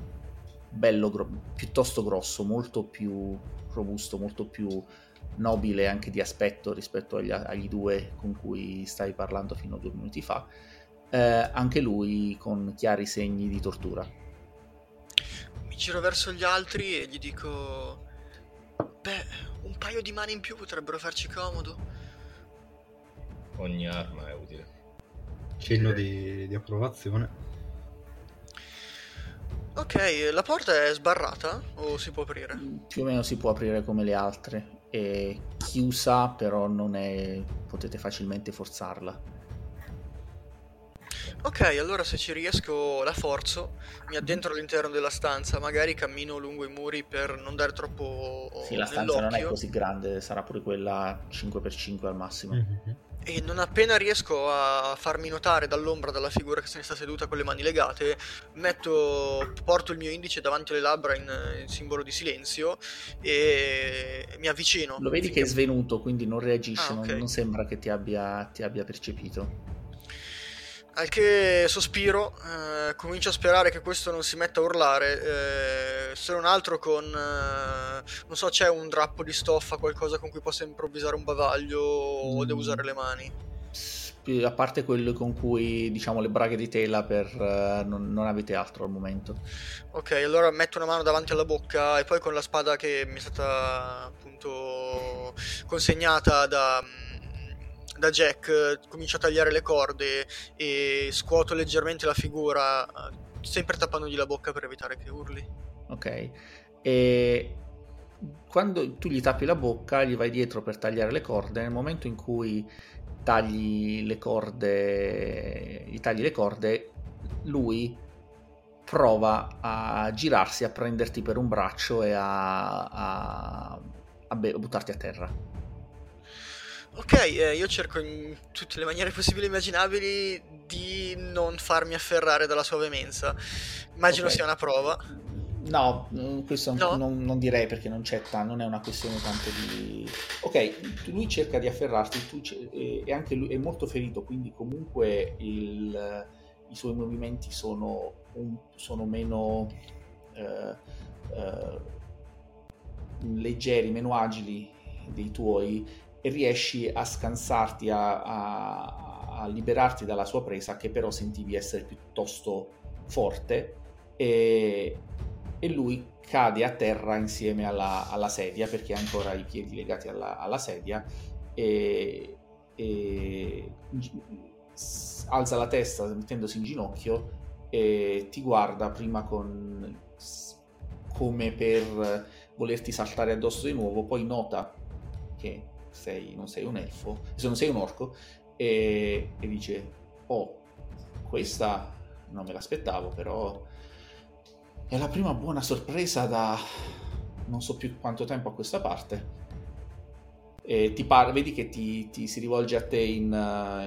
bello, gro- piuttosto grosso, molto più robusto, molto più nobile anche di aspetto rispetto agli, agli due con cui stai parlando fino a due minuti fa, eh, anche lui con chiari segni di tortura. Mi giro verso gli altri e gli dico: Beh, un paio di mani in più potrebbero farci comodo. Ogni arma è utile. Cenno di, di approvazione. Ok, la porta è sbarrata o si può aprire? Più o meno si può aprire come le altre. È chiusa, però non è. potete facilmente forzarla. Ok, allora se ci riesco la forzo, mi addentro all'interno della stanza, magari cammino lungo i muri per non dare troppo Sì, la stanza non è così grande, sarà pure quella 5x5 al massimo. Mm-hmm. E non appena riesco a farmi notare dall'ombra dalla figura che se ne sta seduta con le mani legate, metto, porto il mio indice davanti alle labbra in, in simbolo di silenzio e mi avvicino. Lo vedi che è svenuto, quindi non reagisce, ah, okay. non, non, sembra che ti abbia, ti abbia percepito. Al che sospiro, eh, comincio a sperare che questo non si metta a urlare, eh, se non altro con, eh, non so, c'è un drappo di stoffa, qualcosa con cui possa improvvisare un bavaglio mm. o devo mm. usare le mani? A parte quello con cui, diciamo, le braghe di tela per... Uh, non, non, avete altro al momento. Ok, allora metto una mano davanti alla bocca e poi con la spada che mi è stata appunto consegnata da da Jack comincio a tagliare le corde e scuoto leggermente la figura, sempre tappandogli la bocca per evitare che urli. Ok. E quando tu gli tappi la bocca, gli vai dietro per tagliare le corde, nel momento in cui tagli le corde, gli tagli le corde, lui prova a girarsi, a prenderti per un braccio e a, a, a buttarti a terra. Ok, eh, io cerco in tutte le maniere possibili e immaginabili di non farmi afferrare dalla sua veemenza. Immagino okay. sia una prova. No, mm, questo no? Non, non, direi perché non c'è t- non è una questione tanto di... Ok, lui cerca di afferrarti tu c- e anche lui è molto ferito, quindi comunque il, i suoi movimenti sono, un, sono meno eh, eh, leggeri, meno agili dei tuoi e riesci a scansarti, a, a, a, liberarti dalla sua presa che però sentivi essere piuttosto forte e, e lui cade a terra insieme alla, alla, sedia perché ha ancora i piedi legati alla, alla sedia e, e, alza la testa mettendosi in ginocchio e ti guarda prima con come per volerti saltare addosso di nuovo poi nota che sei, non sei un elfo, se non sei un orco, e, e dice, oh, questa non me l'aspettavo, però è la prima buona sorpresa da non so più quanto tempo a questa parte. E ti par- vedi che ti, ti, si rivolge a te in,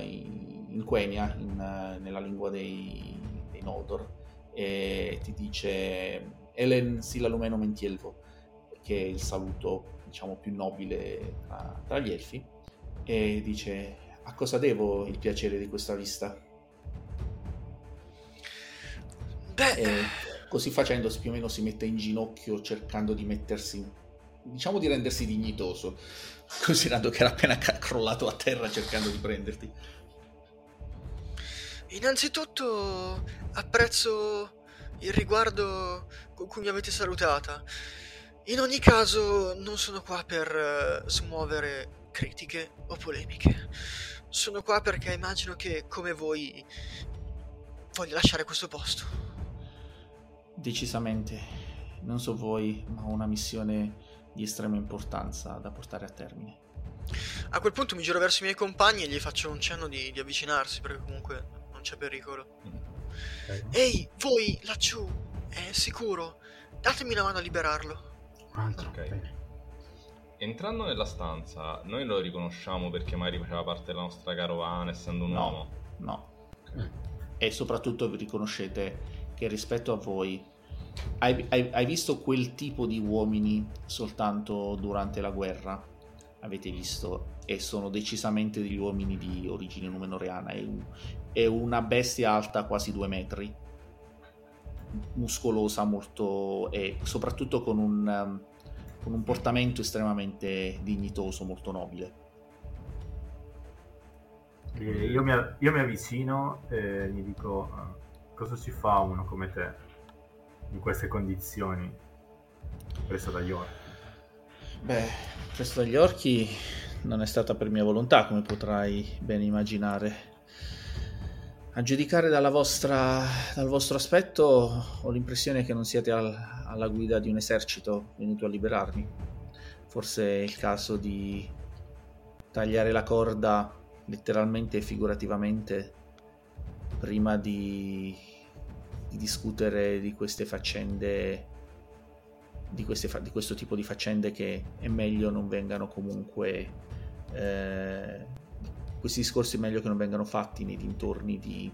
in, in Quenya, in, nella lingua dei, dei Noldor, e ti dice Elen Silalumeno Mentielvo, che è il saluto diciamo più nobile tra, tra gli elfi, e dice a cosa devo il piacere di questa vista? Beh... E così facendo più o meno si mette in ginocchio cercando di mettersi, diciamo di rendersi dignitoso, considerando che era appena crollato a terra cercando di prenderti. Innanzitutto apprezzo il riguardo con cui mi avete salutata In ogni caso, non sono qua per eh, smuovere critiche o polemiche. Sono qua perché immagino che, come voi, voglia lasciare questo posto. Decisamente, non so voi, ma ho una missione di estrema importanza da portare a termine. A quel punto mi giro verso i miei compagni e gli faccio un cenno di, di avvicinarsi, perché comunque non c'è pericolo. Ok. Ehi, voi laggiù, è sicuro? Datemi una mano a liberarlo. Un altro. Ok. bene. Entrando nella stanza, noi lo riconosciamo perché magari faceva parte della nostra carovana, essendo un No. uomo. No, Eh, e soprattutto vi riconoscete che rispetto a voi hai, hai- hai visto quel tipo di uomini soltanto durante la guerra avete visto e sono decisamente degli uomini di origine numenoreana è, un- è una bestia alta quasi due metri muscolosa molto e soprattutto con un, um, con un portamento estremamente dignitoso molto nobile Io mi, io mi avvicino e gli dico eh, cosa si fa uno come te in queste condizioni preso dagli orchi. Beh, presto dagli orchi non è stata per mia volontà, come potrai ben immaginare. A giudicare vostra, dal vostro aspetto, ho l'impressione che non siete al- alla guida di un esercito venuto a liberarmi. Forse è il caso di tagliare la corda letteralmente e figurativamente prima di, di discutere di queste faccende di, queste di questo tipo di faccende che è meglio non vengano comunque eh, questi discorsi è meglio che non vengano fatti nei dintorni di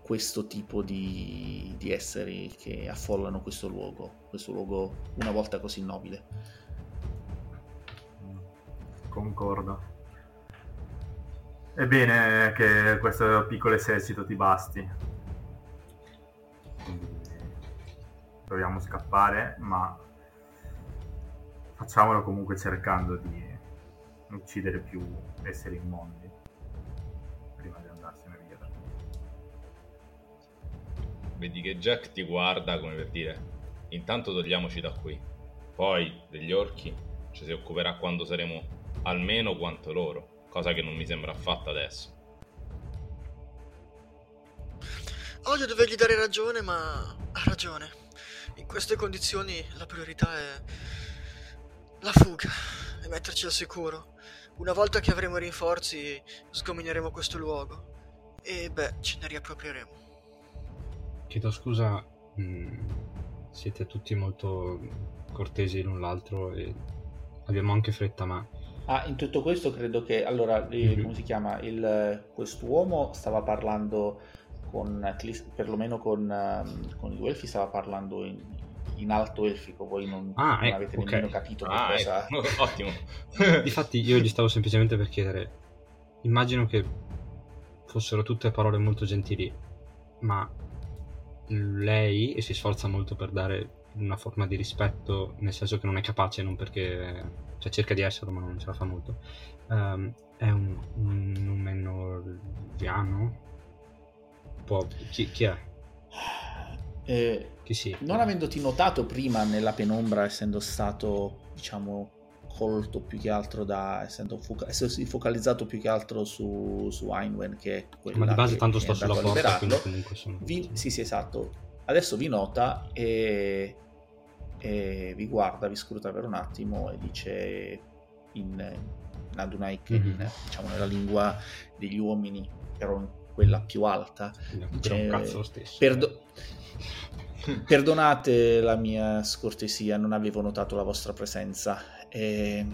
questo tipo di, di esseri che affollano questo luogo questo luogo una volta così nobile Concordo. È bene che questo piccolo esercito ti basti. Proviamo a scappare, ma facciamolo comunque cercando di uccidere più esseri immondi prima di andarsene via. da qui. Vedi che Jack ti guarda come per dire: Intanto togliamoci da qui. Poi degli orchi ci si occuperà quando saremo almeno quanto loro, cosa che non mi sembra affatto adesso. Odio dovergli dare ragione, ma ha ragione. In queste condizioni la priorità è la fuga e metterci al sicuro. Una volta che avremo i rinforzi, sgomineremo questo luogo. E beh, ce ne riapproprieremo. Chiedo scusa, mh, siete tutti molto cortesi l'un l'altro e abbiamo anche fretta, ma Ah, in tutto questo credo che allora, Mhm. come si chiama? Il, quest'uomo stava parlando con perlomeno con, ehm, con i due elfi, stava parlando in, in alto elfico. Voi non, Ah, non eh, avete ok. nemmeno capito che Ah, cosa. ecco, ottimo. Difatti io gli stavo semplicemente per chiedere, immagino che fossero tutte parole molto gentili, ma lei e si sforza molto per dare una forma di rispetto, nel senso che non è capace, non perché cioè cerca di esserlo, ma non ce la fa molto. Ehm, è un, un numenoviano? Può, chi, chi è? Eh, si? non avendoti notato prima nella penombra, essendo stato, diciamo, colto più che altro da. essendo foca- essersi focalizzato più che altro su, su Einwen, che è quella Ma di base che- tanto è sulla porta, quindi comunque sono... Vi- sì, sì, esatto. Adesso vi nota e, e vi guarda, vi scruta per un attimo e dice in, in Adunaik, Mhm. in, diciamo nella lingua degli uomini, però in quella più alta. Quindi è Cioè, un cazzo lo stesso. Perdo- Perdonate la mia scortesia, non avevo notato la vostra presenza. E...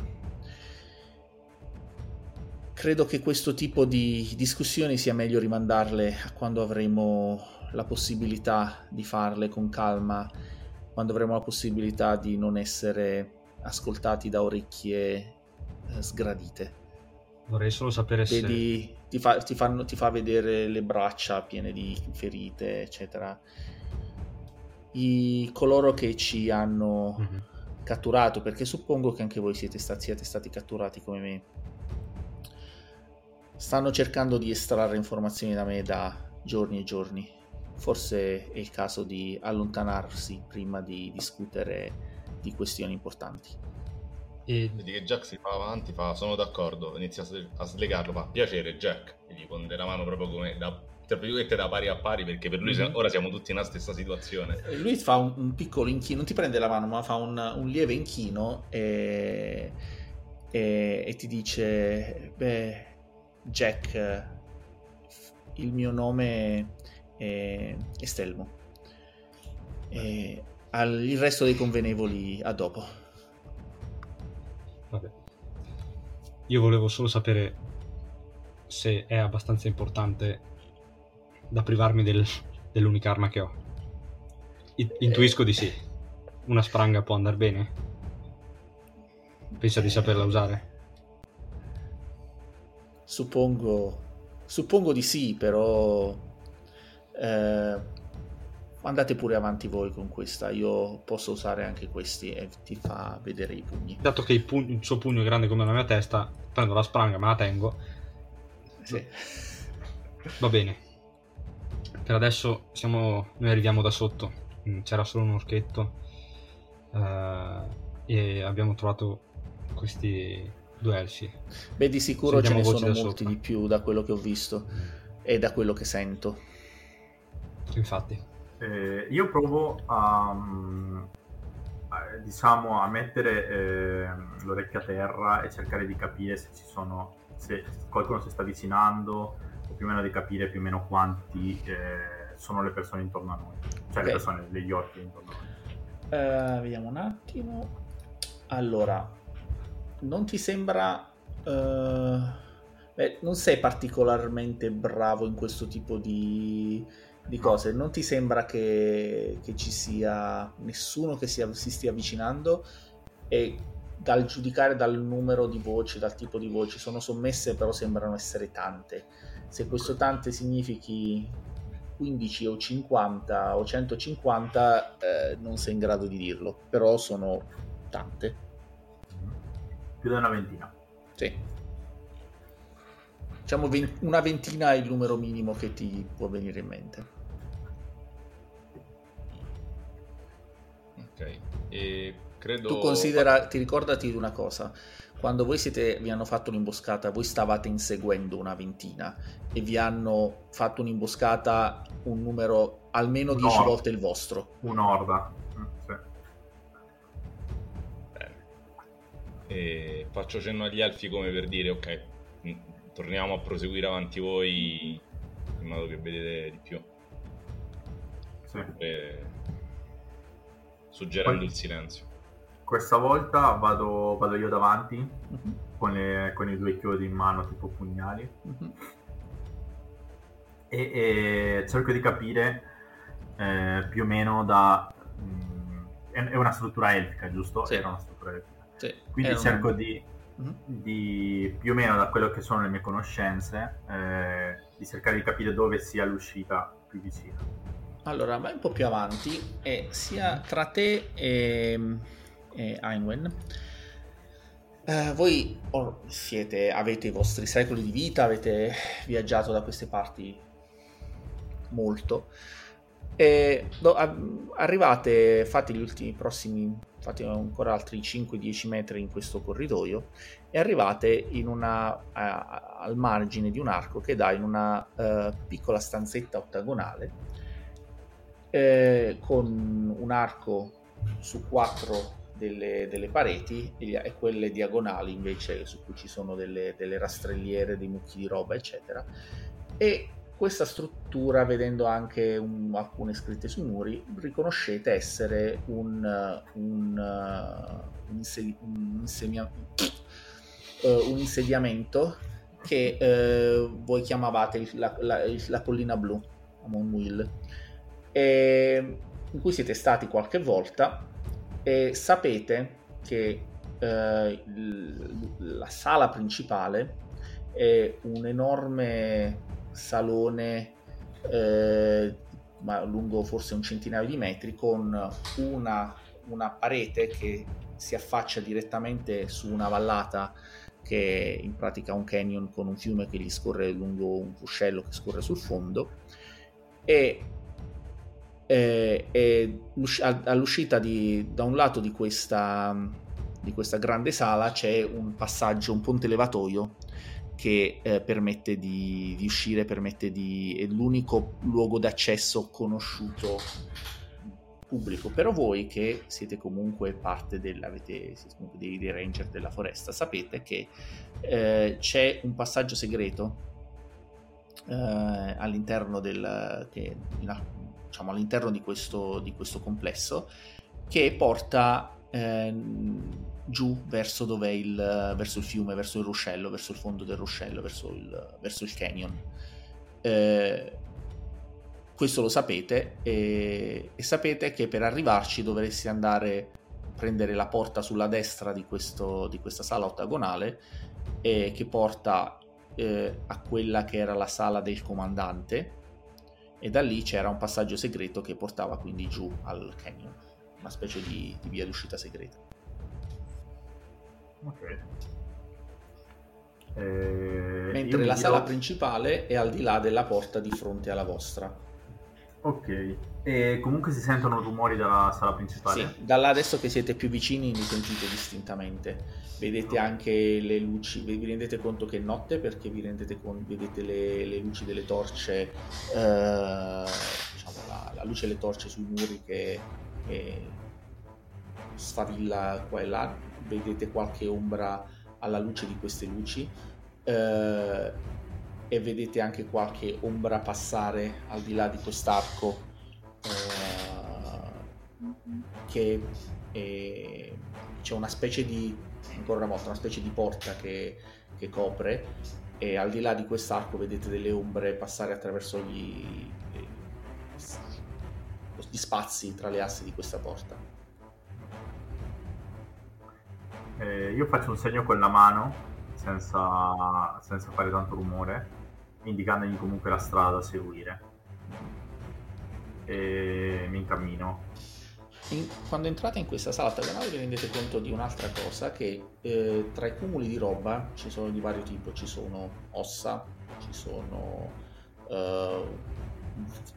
Credo che questo tipo di discussioni sia meglio rimandarle a quando avremo la possibilità di farle con calma, quando avremo la possibilità di non essere ascoltati da orecchie eh, sgradite. Vorrei solo sapere se... Ti fa, ti fanno- ti fa vedere le braccia piene di ferite, eccetera. I, coloro che ci hanno Mhm. catturato, perché suppongo che anche voi siete stati, siete stati catturati come me, stanno cercando di estrarre informazioni da me da giorni e giorni. forse è il caso di allontanarsi prima di discutere di questioni importanti. E... Vedi che Jack si fa avanti, fa sono d'accordo, inizia a slegarlo, fa piacere Jack, e gli ponde la mano proprio come da, tra virgolette da pari a pari perché per lui mm-hmm. ora siamo tutti nella stessa situazione. Lui fa un, un, piccolo inchino, non ti prende la mano ma fa un, un lieve inchino e, e, e ti dice, beh Jack, il mio nome è Estelmo. E al, il resto dei convenevoli a dopo. Vabbè. Io volevo solo sapere se è abbastanza importante da privarmi del, dell'unica arma che ho. Intuisco di sì. Una spranga può andare bene? Pensa di saperla usare? Suppongo, suppongo di sì, però eh, andate pure avanti voi con questa. Io posso usare anche questi e ti fa vedere i pugni. Dato che il, pugno, il suo pugno è grande come la mia testa, prendo la spranga, me la tengo. Sì. Va bene. Per adesso siamo, noi arriviamo da sotto. Mm, c'era solo un orchetto. Uh, e abbiamo trovato questi due elfi. Beh, di sicuro ce ne sono molti sopra. di più da quello che ho visto mm. e da quello che sento. Infatti. Eh, io provo a, mm, a, diciamo, a mettere eh, l'orecchio a terra e cercare di capire se ci sono, se qualcuno si sta avvicinando o più o meno di capire più o meno quanti eh, sono le persone intorno a noi, cioè okay. le persone, degli orchi intorno a noi. Uh, vediamo un attimo. Allora, non ti sembra... Uh, beh, non sei particolarmente bravo in questo tipo di, di cose. Non ti sembra che, che ci sia nessuno che sia, si stia avvicinando e dal giudicare dal numero di voci, dal tipo di voci, sono sommesse però sembrano essere tante. Se questo tante significhi 15 o 50 o 150 eh, non sei in grado di dirlo, però sono tante più di una ventina. Sì. Diciamo una ventina è il numero minimo che ti può venire in mente. Ok, e credo... Tu considera, ti ricordati di una cosa, quando voi siete, vi hanno fatto un'imboscata, voi stavate inseguendo una ventina e vi hanno fatto un'imboscata un numero almeno 10 volte il vostro. Un'orda. e faccio cenno agli elfi come per dire ok, mm, torniamo a proseguire avanti voi in modo che vedete di più. Sì. E... Suggerendo Poi, il silenzio. Questa volta vado, vado io davanti uh-huh. con, le, con, i due chiodi in mano tipo pugnali uh-huh. e, e, cerco di capire eh, più o meno da... Mh, mm, è, una struttura elfica, giusto? Sì. Era una struttura elfica sì, Quindi cerco di, mm-hmm. di, più o meno da quello che sono le mie conoscenze, eh, di cercare di capire dove sia l'uscita più vicina. Allora, vai un po' più avanti e sia tra te e, e Einwen. Eh, voi siete, avete i vostri secoli di vita, avete viaggiato da queste parti molto. E do, arrivate, fate gli ultimi prossimi fate ancora altri 5-10 metri in questo corridoio e arrivate una, a, al margine di un arco che dà in una uh, piccola stanzetta ottagonale eh, con un arco su quattro delle, delle pareti e, quelle diagonali invece su cui ci sono delle, delle rastrelliere, dei mucchi di roba eccetera. E questa struttura, vedendo anche un, alcune scritte sui muri, riconoscete essere un, un, uh, un, insedi- un, insemia- uh, un insediamento che uh, voi chiamavate la, la, la, collina blu, a Monwill, in cui siete stati qualche volta e sapete che la sala principale è un enorme salone eh, lungo forse un centinaio di metri con una, una, parete che si affaccia direttamente su una vallata che è in pratica un canyon con un fiume che gli scorre lungo un ruscello che scorre sul fondo e Eh, e all'uscita di, da un lato di questa, di questa grande sala c'è un passaggio, un ponte levatoio che eh, permette di, di, uscire, permette di, è l'unico luogo d'accesso conosciuto pubblico. Però voi che siete comunque parte dei, ranger della foresta, sapete che eh, c'è un passaggio segreto eh, all'interno, del, che, diciamo, all'interno di, questo, di questo complesso che porta ehm, giù verso, dove il, verso il fiume, verso il ruscello, verso il fondo del ruscello, verso il, verso il canyon. Eh, questo lo sapete e, e, sapete che per arrivarci dovreste andare a prendere la porta sulla destra di, questo, di questa sala ottagonale eh, che porta eh, a quella che era la sala del comandante e da lì c'era un passaggio segreto che portava quindi giù al canyon, una specie di, di via d'uscita segreta. Ok. Eh, Mentre la sala principale è al di là della porta di fronte alla vostra. Ok, e comunque si sentono rumori dalla sala principale? Sì, da là adesso che siete più vicini li sentite distintamente. Vedete anche le luci, vi rendete conto che è notte perché vi rendete conto, vedete le, le luci delle torce, eh, diciamo la, la, luce delle torce sui muri che, che sfavilla qua e là, vedete qualche ombra alla luce di queste luci. Eh, e vedete anche qualche ombra passare al di là di quest'arco uh, che è, c'è una specie di ancora una volta una specie di porta che, che copre. E al di là di quest'arco vedete delle ombre passare attraverso gli, gli spazi tra le assi di questa porta. Eh, io faccio un segno con la mano senza, senza fare tanto rumore indicandogli comunque la strada da seguire. E mi incammino. In, quando entrate in questa sala ottagonale vi rendete conto di un'altra cosa, che eh, tra i cumuli di roba ci sono di vario tipo, ci sono ossa, ci sono eh,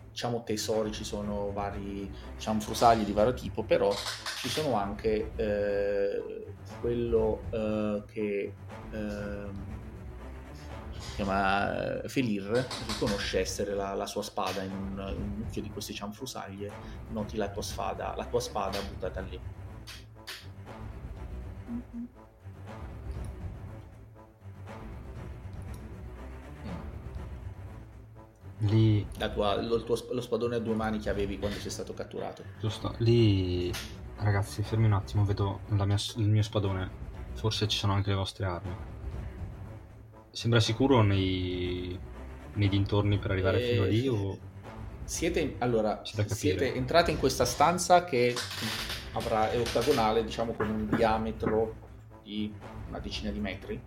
diciamo tesori, ci sono vari diciamo, frusagli di vario tipo, però ci sono anche eh, quello eh, che ehm, chiama eh, Felir, riconosce essere la, la sua spada in un, in un mucchio di queste cianfrusaglie, noti la tua spada, la tua spada buttata lì. Lì... Tua, lo, tuo, lo, spadone a due mani che avevi quando sei stato catturato. Giusto, lì ragazzi fermi un attimo, vedo mia, il mio spadone, forse ci sono anche le vostre armi. Sembra sicuro nei, nei dintorni per arrivare eh, fino lì o... Siete, allora, siete entrati in questa stanza che avrà, è ottagonale, diciamo con un diametro di una decina di metri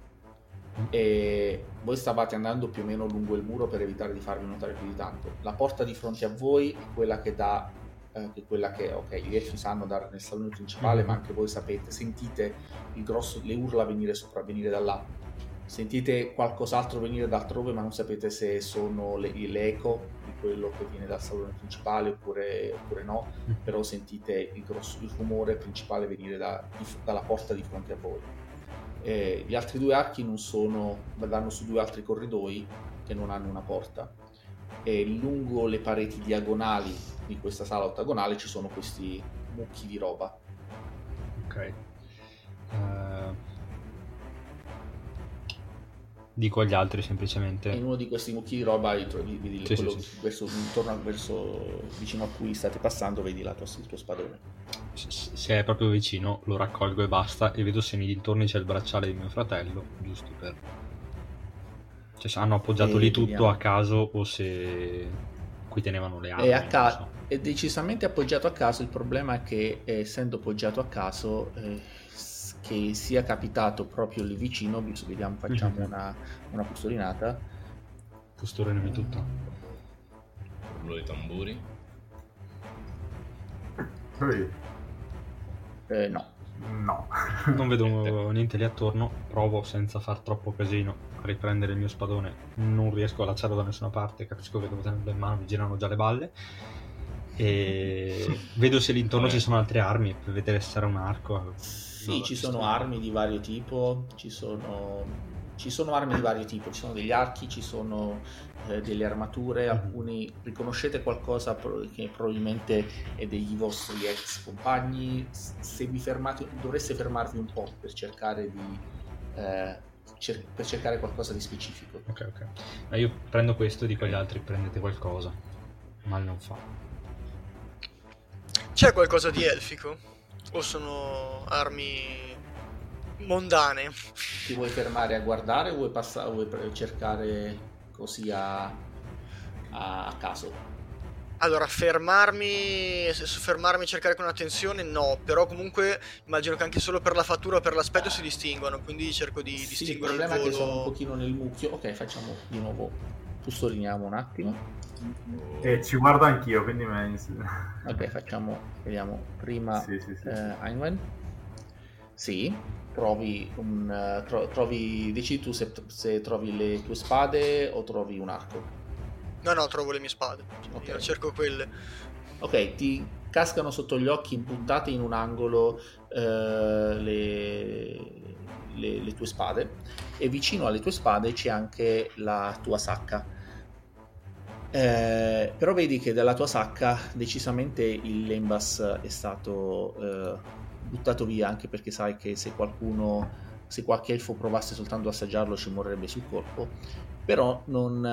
mm. e voi stavate andando più o meno lungo il muro per evitare di farvi notare più di tanto. La porta di fronte a voi è quella che dà eh, che quella che ok gli elfi sanno dare nel salone principale mm-hmm. ma anche voi sapete sentite il grosso, le urla venire sopravvenire da là sentite qualcos'altro venire da altrove ma non sapete se sono le, l'eco di quello che viene dal salone principale oppure, oppure no, mm. però sentite il, grosso, il rumore principale venire da, di, dalla porta di fronte a voi. Eh, gli altri due archi non sono, vanno su due altri corridoi che non hanno una porta e lungo le pareti diagonali di questa sala ottagonale ci sono questi mucchi di roba. Ok. Uh Dico agli altri semplicemente. In uno di questi mucchi di roba vedi, vedi sì, quello sì. Verso, intorno, verso, vicino a cui state passando, vedi la tua, il tuo spadone. Se è proprio vicino, lo raccolgo e basta. E vedo se nei dintorni c'è il bracciale di mio fratello, giusto per. Cioè, se hanno appoggiato e lì tutto vediamo. a caso o se qui tenevano le armi. È, ca- so. è decisamente appoggiato a caso. Il problema è che, essendo appoggiato a caso. Eh che sia capitato proprio lì vicino, visto vediamo, facciamo mm-hmm. una, una pustolinata. Pustolinami tutto. Rullo di tamburi. Eh, no. No. non vedo niente lì attorno, provo senza far troppo casino a riprendere il mio spadone, non riesco a lanciarlo da nessuna parte, capisco che devo tenerlo in mano, mi girano già le balle. E vedo se l'intorno Vabbè. ci sono altre armi per vedere se sarà un arco. Sì, ci sono armi di vario tipo, ci sono, ci sono armi di vario tipo, ci sono degli archi, ci sono eh, delle armature, Mhm. alcuni riconoscete qualcosa che probabilmente è degli vostri ex compagni, se vi fermate, dovreste fermarvi un po' per cercare di eh, cer- per cercare qualcosa di specifico. Ok, ok. Ma io prendo questo e dico agli altri prendete qualcosa. Mal non fa. C'è qualcosa di elfico? O sono armi mondane? Ti vuoi fermare a guardare o vuoi, passa- o vuoi cercare così a, a- caso? Allora, fermarmi, fermarmi e cercare con attenzione no, però comunque immagino che anche solo per la fattura o per l'aspetto si distinguano, quindi cerco di Sì, il distinguere problema è che sono un pochino nel mucchio. Ok, facciamo di nuovo. Custodiniamo un attimo. E ci guardo anch'io, quindi me... Ok, facciamo. Vediamo prima Sì, sì, sì. eh, Einwen. Sì, trovi un. eh, tro- trovi. Decidi tu se, se trovi le tue spade o trovi un arco. No, no, trovo le mie spade. Ok. Io cerco quelle. Ok, ti cascano sotto gli occhi buttate in un angolo eh, le, le- le tue spade e vicino alle tue spade c'è anche la tua sacca. Eh, però vedi che dalla tua sacca decisamente il lembas è stato eh, buttato via anche perché sai che se qualcuno, se qualche elfo provasse soltanto ad assaggiarlo ci morrebbe sul colpo. Però non,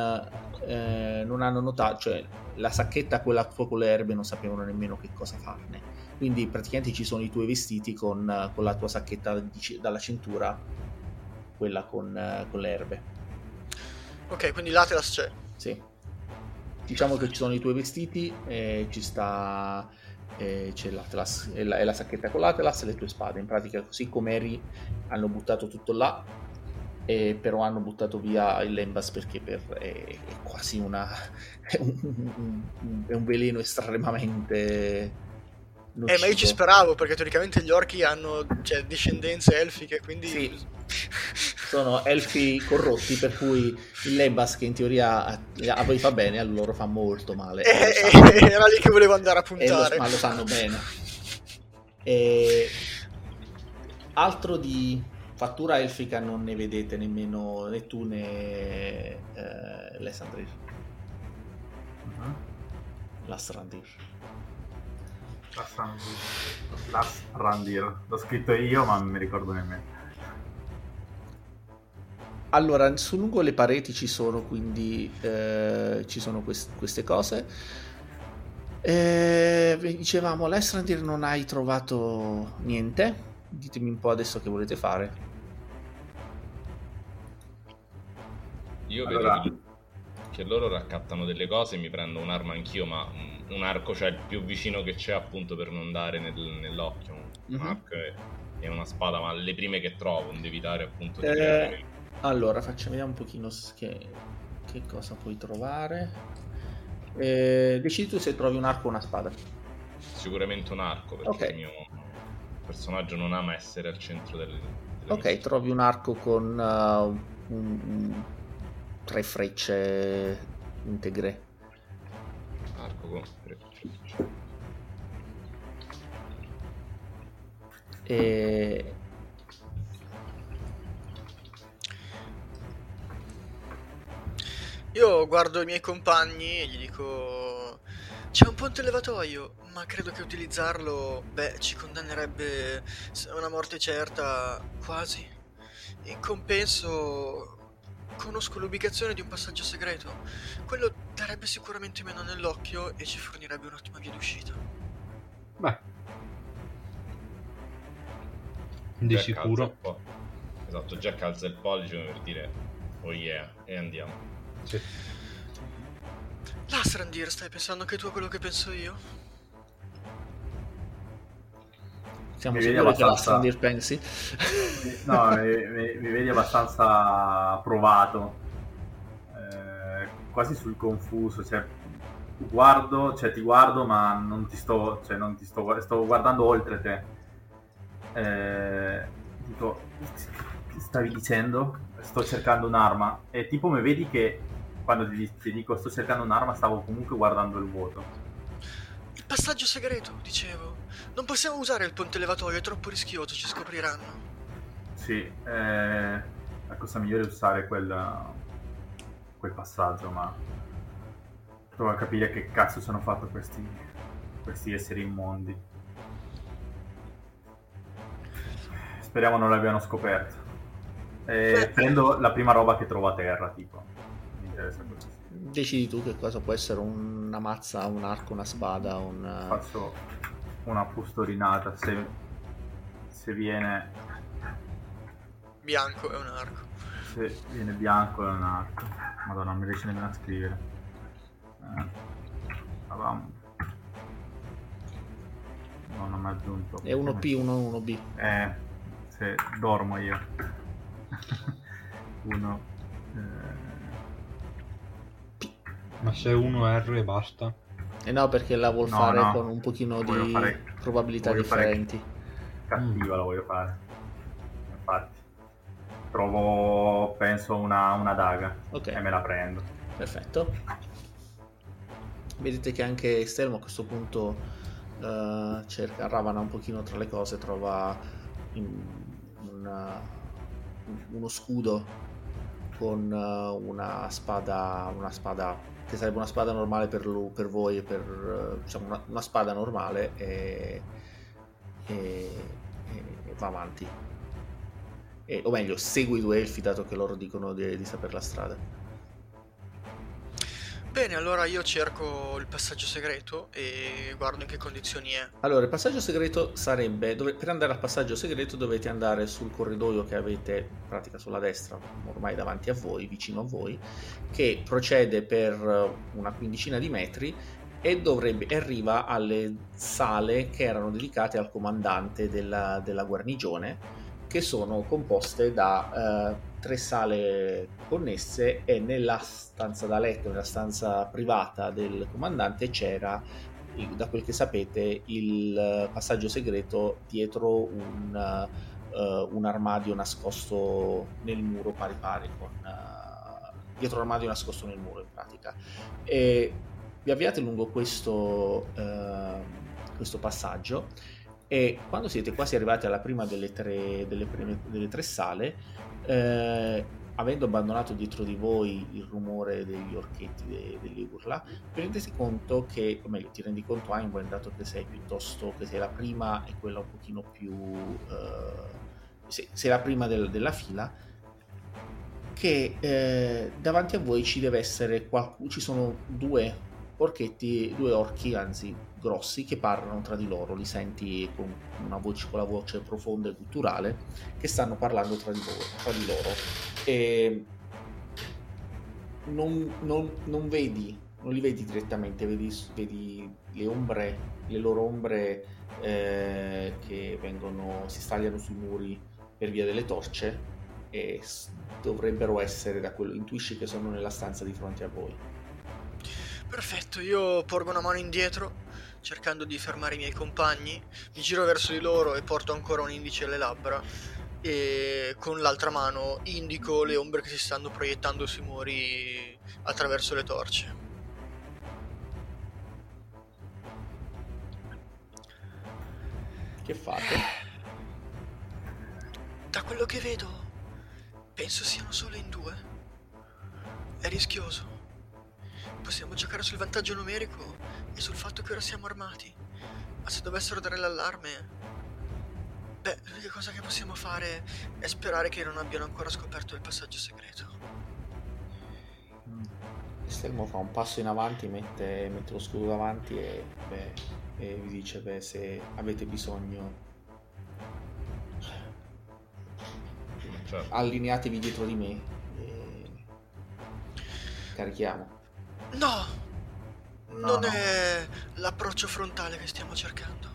eh, non hanno notato, cioè la sacchetta, quella con le erbe, non sapevano nemmeno che cosa farne. Quindi praticamente ci sono i tuoi vestiti con, con la tua sacchetta di dalla cintura, quella con, con le erbe. Ok, quindi l'Atlas c'è. Sì. Diciamo che ci sono i tuoi vestiti, e ci sta. e c'è l'Atlas, e la, la sacchetta con l'Atlas e le tue spade. In pratica, così come eri, hanno buttato tutto là. E però hanno buttato via il Lembas perché per- è, è quasi una. È un- è un veleno estremamente. Eh, ma io ci speravo perché teoricamente gli orchi hanno cioè, discendenze elfiche, quindi... Sì. sono elfi corrotti per cui il Lebas che in teoria a, a voi fa bene a loro fa molto male Eh, lo eh, sanno. era lì che volevo andare a E lo, puntare. ma lo sanno bene E altro di fattura elfica non ne vedete nemmeno né tu né eh, Lessandrir Mhm. Lastrandir Last Randir. L'ho scritto io, ma non mi ricordo nemmeno. Allora, su lungo le pareti ci sono quindi eh, ci sono quest- queste cose. Eh, dicevamo, all'Estrandir non hai trovato niente. Ditemi un po' adesso che volete fare. Io Allora- vedo che loro raccattano delle cose mi prendo un'arma anch'io, ma un- un arco c'è il più vicino che c'è appunto per non dare nel- nell'occhio. Un Mhm. arco e, e una spada, ma le prime che trovo, devi evitare appunto di Eh, Allora, facciamo vediamo un pochino che, che cosa puoi trovare. Eh, decidi tu se trovi un arco o una spada. sicuramente un arco perché Ok. il mio personaggio non ama essere al centro del... Ok, trovi un arco con uh, un- un- tre frecce integre. Arco con tre frecce. E... Io guardo i miei compagni e gli dico: C'è un ponte levatoio, ma credo che utilizzarlo, beh, ci condannerebbe a una morte certa, quasi. In compenso, conosco l'ubicazione di un passaggio segreto. Quello darebbe sicuramente meno nell'occhio e ci fornirebbe un'ottima via d'uscita. Beh. Di Jack sicuro. Esatto, Jack alza il pollice per dire oh yeah, e andiamo. Sì. Lastrandir, stai pensando anche tu a quello che penso io? Siamo Mi vedi sicuri che la abbastanza- Strandir pensi? No, mi, mi- mi vedi abbastanza provato, eh, quasi sul confuso, cioè guardo, cioè ti guardo ma non ti sto, cioè non ti sto, sto guardando oltre te. Eh, dico, che stavi dicendo? Sto cercando un'arma e tipo mi vedi che quando ti, ti dico sto cercando un'arma stavo comunque guardando il vuoto. passaggio segreto, dicevo. Non possiamo usare il ponte levatoio, è troppo rischioso, ci scopriranno. Sì, eh, la cosa migliore è usare quel, quel passaggio, ma provo a capire che cazzo sono fatto questi, questi esseri immondi. Speriamo non l'abbiano scoperto. Eh, prendo la prima roba che trovo a terra, tipo. Mi interessa così. Decidi tu che cosa può essere una mazza, un arco, una spada, un... Faccio una pustolinata, se, se viene... Bianco è un arco. Se viene bianco è un arco. Madonna, non mi riesce nemmeno a scrivere. Eh. No, non mi ha aggiunto. È 1P, 1 1B. Eh, se dormo io. Uno. eh, Ma se uno R e basta. E no, perché la vuol No, fare no. con un pochino Voglio di fare- probabilità voglio fare- differenti. cattiva la voglio fare. Infatti. Trovo, penso, una, una daga Ok. e me la prendo. Perfetto. Vedete che anche Stelmo a questo punto eh, cerca, ravana un pochino tra le cose, trova in- una- uno scudo con eh, una spada, una spada che sarebbe una spada normale per, lu- per voi, per, eh, diciamo una, una spada normale e, e- e va avanti. E- o meglio, segui i due elfi dato che loro dicono di, di sapere la strada. Bene, allora io cerco il passaggio segreto e guardo in che condizioni è. Allora, il passaggio segreto sarebbe, dove- per andare al passaggio segreto dovete andare sul corridoio che avete in pratica sulla destra, ormai davanti a voi, vicino a voi, che procede per eh, una quindicina di metri e dovrebbe, arriva alle sale che erano dedicate al comandante della, della guarnigione, che sono composte da eh, tre sale connesse e nella stanza da letto, nella stanza privata del comandante c'era da quel che sapete, il eh, passaggio segreto dietro un, eh, un armadio nascosto nel muro pari pari con eh, dietro l'armadio nascosto nel muro in pratica. E vi avviate lungo questo, eh, questo passaggio e quando siete quasi arrivati alla prima delle tre, delle prime- delle tre sale, eh, avendo abbandonato dietro di voi il rumore degli orchetti, de- delle urla, vi rendete conto che, o meglio, ti rendi conto Einstein, dato che sei piuttosto, che sei la prima e quella un pochino più... eh, sei, sei la prima del- della fila, che eh, davanti a voi ci deve essere qualcuno, ci sono due orchetti, due orchi, anzi grossi, che parlano tra di loro, li senti con una voce, con la voce profonda e gutturale, che stanno parlando tra di, loro, tra di loro. E non, non- non vedi, non li vedi direttamente, vedi, vedi le ombre, le loro ombre eh, che vengono, si stagliano sui muri per via delle torce e dovrebbero essere da quello, intuisci che sono nella stanza di fronte a voi. Perfetto, io porgo una mano indietro, cercando di fermare i miei compagni, mi giro verso di loro e porto ancora un indice alle labbra e con l'altra mano indico le ombre che si stanno proiettando sui muri attraverso le torce. Che fate? Da quello che vedo, penso siano solo in due. È rischioso. Possiamo giocare sul vantaggio numerico e sul fatto che ora siamo armati. Ma se dovessero dare l'allarme... Beh, l'unica cosa che possiamo fare è sperare che non abbiano ancora scoperto il passaggio segreto. Stelmo fa un passo in avanti, mette, mette lo scudo davanti e, beh, e vi dice: Beh, se avete bisogno, Certo. allineatevi dietro di me e carichiamo. No! No, non no. è l'approccio frontale che stiamo cercando.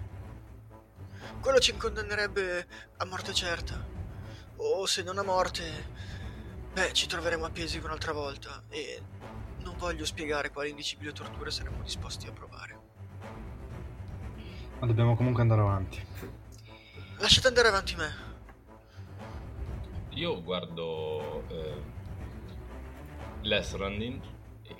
Quello ci condannerebbe a morte certa. O se non a morte, beh, ci troveremo appesi un'altra volta e non voglio spiegare quali indicibili torture saremmo disposti a provare. Ma dobbiamo comunque andare avanti. Lasciate andare avanti me. Io guardo eh, Lesrandin e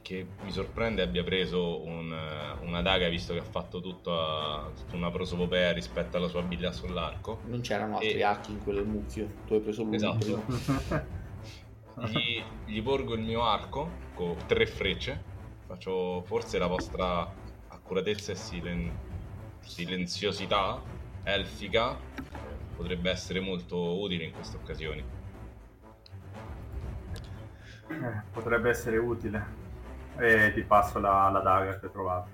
che mi sorprende abbia preso un, una daga visto che ha fatto tutta, tutta una prosopopea rispetto alla sua abilità sull'arco. Non c'erano altri E- archi in quel mucchio, tu hai preso lui Esatto. Gli, gli porgo il mio arco con tre frecce. Faccio forse la vostra accuratezza e silen- silenziosità elfica. eh, Potrebbe essere molto utile in queste occasioni. Eh, potrebbe essere utile. E ti passo la, la daga che ho trovato.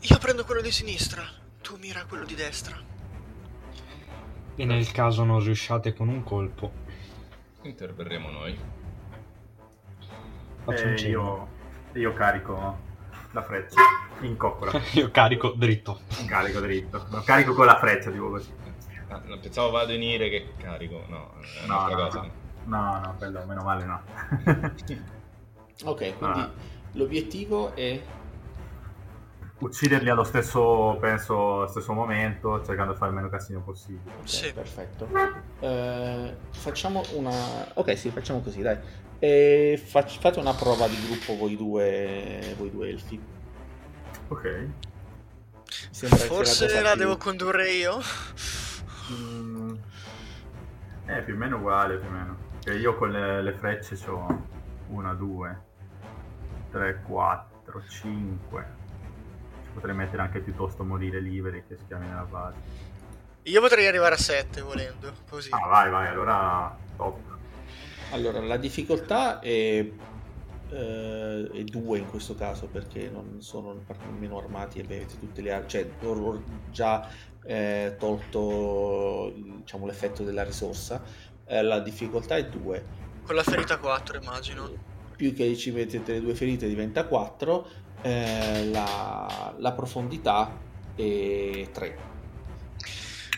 Io prendo quello di sinistra, tu mira quello di destra. E nel caso non riusciate con un colpo, Interverremo noi. faccio E un io, io carico la freccia in coccola. Io carico dritto. carico dritto. No, carico con la freccia, tipo così. Ah, no, pensavo vado in ire che carico. No, è No, un'altra no, cosa. no. No, no, quello meno male no. Ok, quindi Ah. l'obiettivo è Ucciderli allo stesso, penso, allo stesso momento, cercando di fare il meno casino possibile. Ok, Sì. perfetto. Eh, facciamo una. Ok, sì, facciamo così, dai. E fac- fate una prova di gruppo voi due, voi due elfi. Ok. Sembra Forse la più- devo condurre io. Mm, eh, più o meno uguale, più o meno. Che io con le, le frecce ho 1, 2, 3, 4, 5. Ci potrei mettere anche piuttosto morire liberi che schiavi nella base. Io potrei arrivare a 7 volendo, così. Ah, vai, vai, allora top. Allora, la difficoltà è, eh, è due in questo caso perché non sono meno armati e avete tutte le armi, cioè ho ho già eh, tolto diciamo, l'effetto della risorsa. Eh, la difficoltà è due. Con la ferita 4 immagino. Più che ci mettete le due ferite diventa 4, la, la profondità è 3.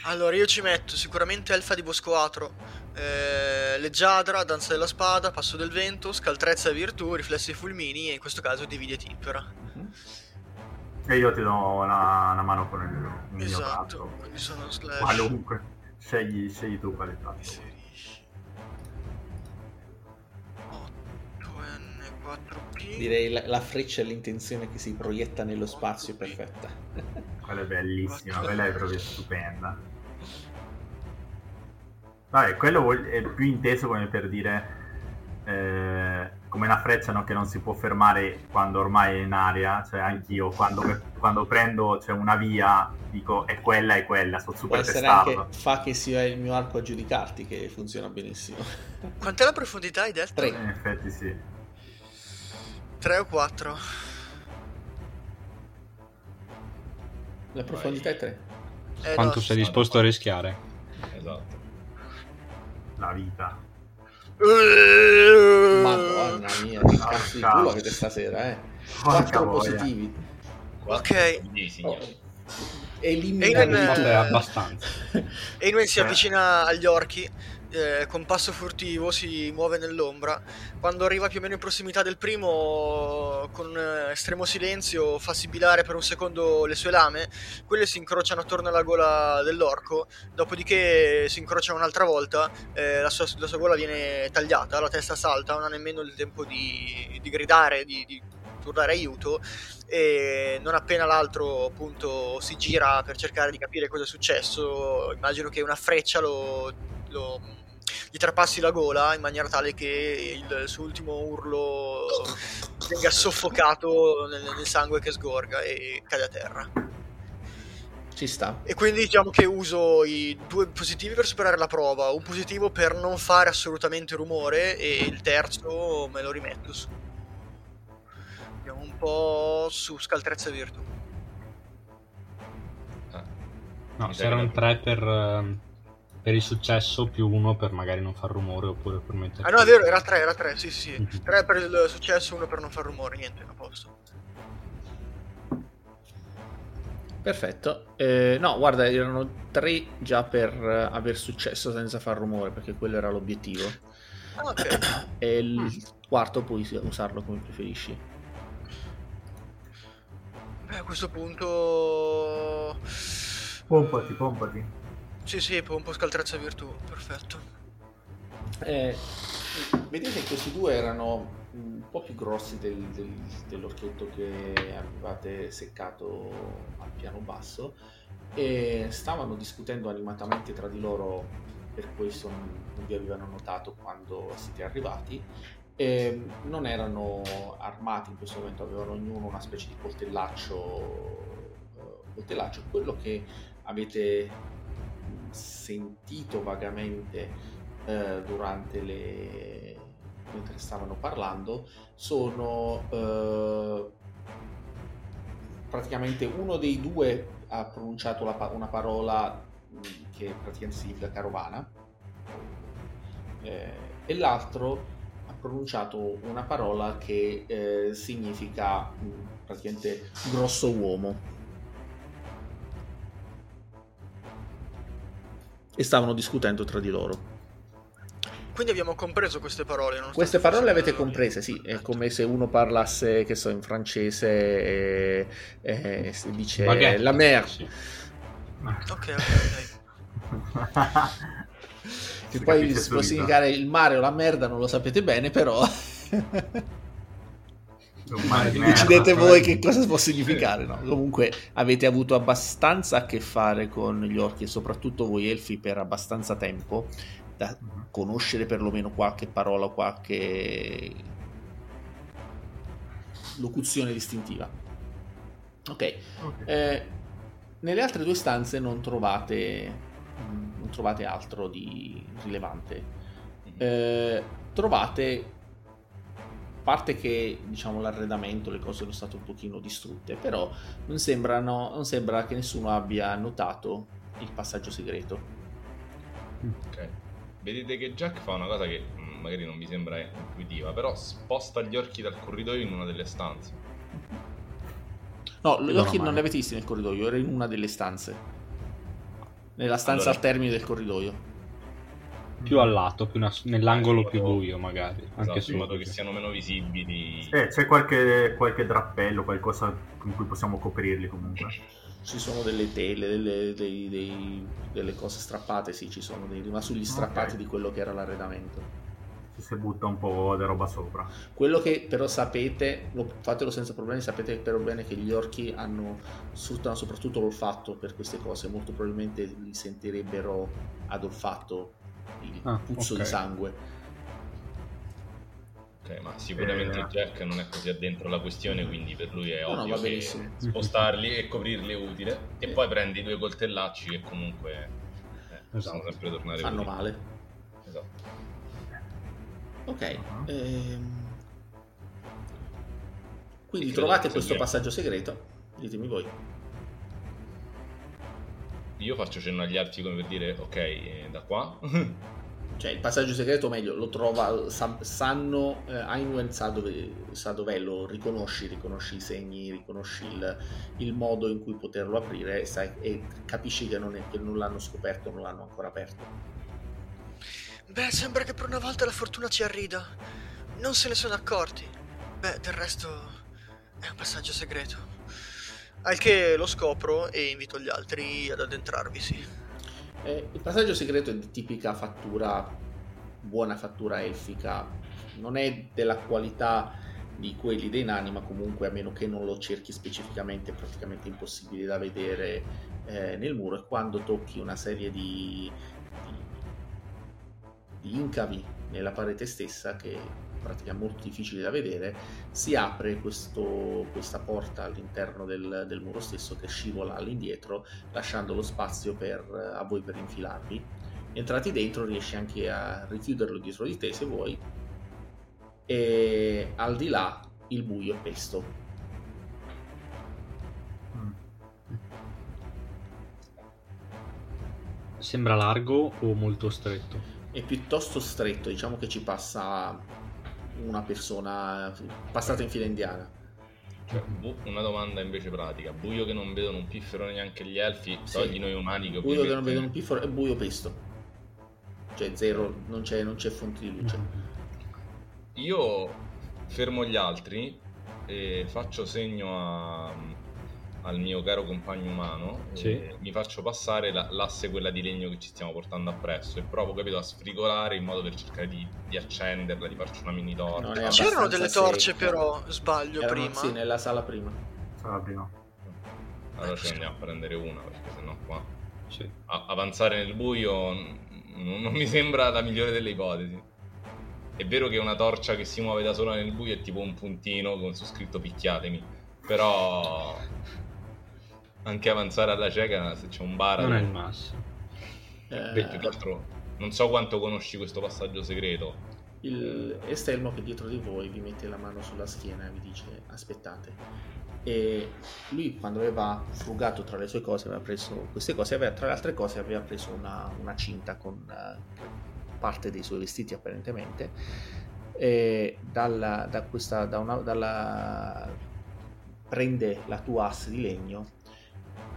Allora io ci metto sicuramente Elfa di Boscoatro, eh, Leggiadra, Danza della Spada, Passo del Vento, Scaltrezza e Virtù, Riflessi Fulmini e in questo caso Dividi e Timpera. E io ti do una, una mano con il, il mio Esatto, quindi sono slash. Qualunque. Scegli, scegli tu quale tratto. Inserisci. 8N4P. Direi la, la freccia e l'intenzione che si proietta nello spazio è perfetta. Quella è bellissima, quella è proprio stupenda. Vabbè, quello è più inteso come per dire eh, come una freccia no, che non si può fermare quando ormai è in aria, cioè anch'io quando, quando prendo cioè, una via dico è quella, è quella, sto Può super testardo. anche fa che sia il mio arco a giudicarti che funziona benissimo. Quant'è la profondità hai detto? Tre. In effetti sì. 3 o 4? La profondità è 3. Eh, Quanto no, sei disposto a rischiare? Esatto. La vita. Madonna mia, che cazzo di cavolo. culo avete stasera, eh. Porca Quattro voglia. positivi. Ok. Signori. Elimina E Fate abbastanza. Einwen si Eh. avvicina agli orchi, eh, con passo furtivo si muove nell'ombra. Quando arriva più o meno in prossimità del primo, con eh, estremo silenzio, fa sibilare per un secondo le sue lame. Quelle si incrociano attorno alla gola dell'orco, dopodiché si incrociano un'altra volta. eh, la, sua, la sua gola viene tagliata, la testa salta, non ha nemmeno il tempo di, di gridare, di, di urlare aiuto e non appena l'altro appunto si gira per cercare di capire cosa è successo immagino che una freccia lo, lo- gli trapassi la gola in maniera tale che il suo ultimo urlo venga soffocato nel, nel sangue che sgorga e cade a terra. Ci sta. e quindi diciamo che uso i due positivi per superare la prova. Un positivo per non fare assolutamente rumore e il terzo me lo rimetto su. Andiamo un po' su scaltrezza e virtù. No, Mi se sa era che un la- 3 per, ehm, per il successo più uno per magari non far rumore oppure per mettere... Ah no, è vero, era 3, era 3, sì, sì, sì. Mhm. 3 per il successo, 1 per non far rumore, niente, a posto. Perfetto. Eh, no, guarda, erano tre già per eh, aver successo senza far rumore, perché quello era l'obiettivo. Ah, ok. E il quarto puoi usarlo come preferisci. Beh, a questo punto... Pompati, pompati. Sì, sì, un po' scaltrezza virtù, perfetto. Eh, vedete che questi due erano un po' più grossi del, del, dell'orchetto che avevate seccato al piano basso e stavano discutendo animatamente tra di loro per questo non, non vi avevano notato quando siete arrivati e non erano armati in questo momento avevano ognuno una specie di coltellaccio uh, coltellaccio quello che avete sentito vagamente uh, durante le mentre stavano parlando sono uh, praticamente uno dei due ha pronunciato la, una parola mm, che praticamente significa carovana eh, e l'altro ha pronunciato una parola che eh, significa mm, praticamente grosso uomo e stavano discutendo tra di loro quindi abbiamo compreso queste parole. Queste parole le avete comprese, sì. È come se uno parlasse, che so, in francese e, e dice Baguette. la mer. Sì. Ok, ok, ok. che poi si può significare il mare o la merda, non lo sapete bene, però... Decidete voi che cosa può significare. No? Comunque avete avuto abbastanza a che fare con gli orchi e soprattutto voi elfi per abbastanza tempo da mhm. conoscere perlomeno qualche parola qualche locuzione distintiva. Ok, okay. Eh, nelle altre due stanze non trovate, non trovate altro di rilevante. Mhm. Eh, trovate parte che diciamo l'arredamento, le cose sono state un pochino distrutte, però non, sembrano, non sembra che nessuno abbia notato il passaggio segreto. Ok vedete che Jack fa una cosa che mm, magari non vi sembra intuitiva, però sposta gli orchi dal corridoio in una delle stanze. No, gli orchi non li avete visti nel corridoio, era in una delle stanze. Nella stanza allora... al termine del corridoio. Più al lato, più una... nell'angolo più buio magari. Esatto, anche in modo che siano meno visibili. Eh, c'è qualche, qualche drappello, qualcosa con cui possiamo coprirli comunque ci sono delle tele, delle, dei, dei, delle cose strappate, sì, ci sono dei rimasugli strappati okay. di quello che era l'arredamento. Ci si butta un po' di roba sopra. Quello che però sapete, lo, fatelo senza problemi, sapete però bene che gli orchi hanno, sfruttano soprattutto l'olfatto per queste cose, molto probabilmente li sentirebbero ad olfatto il ah, puzzo okay. di sangue Ok, ma sicuramente eh, Jack non è così addentro la questione, quindi per lui è ovvio no, che spostarli e coprirli è utile. E poi prendi due coltellacci che comunque eh, esatto. possono sempre tornare Fanno utili. male. Esatto. Ok. Uh-huh. Ehm... Quindi trovate questo passaggio segreto. Ditemi voi. Io faccio cenno agli altri come per dire, ok, eh, da qua. cioè il passaggio segreto meglio lo trova sa, sanno eh, Ainwen sa dove sa dov'è lo riconosci riconosci i segni riconosci il, il modo in cui poterlo aprire e, sai, e capisci che non, è, che non l'hanno scoperto non l'hanno ancora aperto. Beh sembra che per una volta la fortuna ci arrida. Non se ne sono accorti. Beh del resto è un passaggio segreto al che lo scopro e invito gli altri ad addentrarvisi eh, il passaggio segreto è di tipica fattura, buona fattura elfica, non è della qualità di quelli dei nani, ma comunque a meno che non lo cerchi specificamente è praticamente impossibile da vedere eh, nel muro. E quando tocchi una serie di, di, di incavi nella parete stessa che pratica molto difficile da vedere, si apre questo, questa porta all'interno del, del, muro stesso che scivola all'indietro, lasciando lo spazio per, a voi per infilarvi. Entrati dentro riesci anche a richiuderlo dietro di te se vuoi, e al di là il buio pesto. Sembra largo o molto stretto? È piuttosto stretto, diciamo che ci passa una persona passata in fila indiana. Cioè, una domanda invece pratica: buio che non vedono un piffero neanche gli elfi, sì. togli noi umani che Buio che non vedono un piffero è buio pesto. Cioè, zero, non c'è, non c'è fonte di luce. Io fermo gli altri e faccio segno a, al mio caro compagno umano, Sì. mi faccio passare la- l'asse quella di legno che ci stiamo portando appresso e provo, capito, a sfrigolare in modo per cercare di, di accenderla, di farci una mini è C'erano delle torce secca. però, sbaglio Erano, prima. Sì, nella sala prima. Sarà prima. Allora ce ne andiamo a prendere una perché sennò qua Sì. a- avanzare nel buio n- non mi sembra la migliore delle ipotesi. È vero che una torcia che si muove da sola nel buio è tipo un puntino con su scritto picchiatemi, però anche avanzare alla cieca se c'è un bar Non è il massimo. Eh, Beh, più che altro non so quanto conosci questo passaggio segreto. il Estelmo che è dietro di voi vi mette la mano sulla schiena e vi dice aspettate. E lui quando aveva frugato tra le sue cose aveva preso queste cose, aveva, tra le altre cose aveva preso una, una cinta con eh, parte dei suoi vestiti apparentemente e dalla, da questa, da una, dalla, prende la tua asse di legno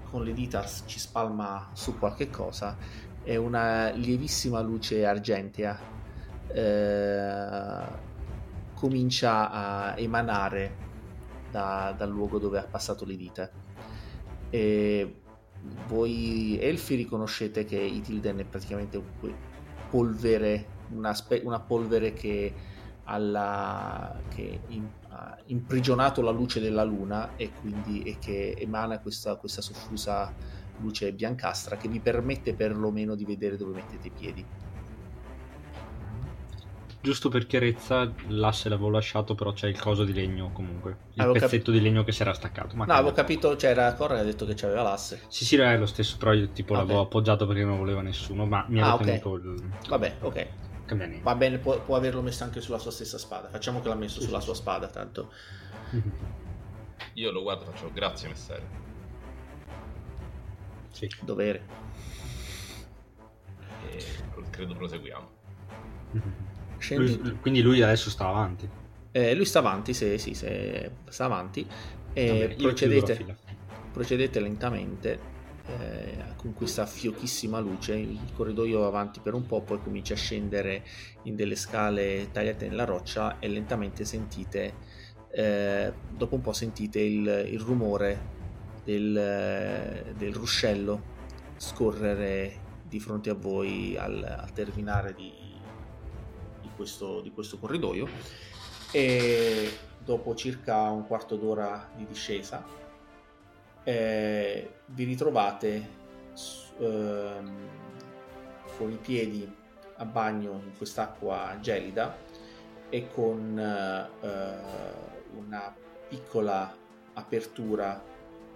con le dita ci spalma su qualche cosa e una lievissima luce argentea eh, comincia a emanare da- dal luogo dove ha passato le dita. E voi elfi riconoscete che Itilden è praticamente polvere, una, spe- una polvere che, alla, che in- ha imprigionato la luce della luna e quindi e che emana questa, questa soffusa luce biancastra che vi permette perlomeno di vedere dove mettete i piedi. Giusto per chiarezza, l'asse l'avevo lasciato, però c'è il coso di legno comunque. Il Avevo pezzetto di legno che si era staccato. Ma No, avevo capito, c'era Corra che ha detto che c'aveva l'asse. Sì, sì, è lo stesso, però io tipo Ok. l'avevo appoggiato perché non voleva nessuno, ma mi ero Ah, ok. tenuto il Vabbè, ok. Va bene, può, può averlo messo anche sulla sua stessa spada. Facciamo che l'ha messo Sì, sulla sì, sua spada, tanto. Io lo guardo e faccio grazie messere. Sì. Dovere. E credo proseguiamo. Lui- quindi lui adesso sta avanti. Eh, lui sta avanti, se, sì, se sta avanti. Va E bene, io chiudo la procedete, procedete lentamente eh, con questa fiochissima luce. Il corridoio va avanti per un po', poi comincia a scendere in delle scale tagliate nella roccia e lentamente sentite, eh, dopo un po' sentite il, il rumore del, del ruscello scorrere di fronte a voi al, al terminare di, di questo, di questo corridoio e dopo circa un quarto d'ora di discesa eh, vi ritrovate ehm, con i piedi a bagno in quest'acqua gelida e con eh, una piccola apertura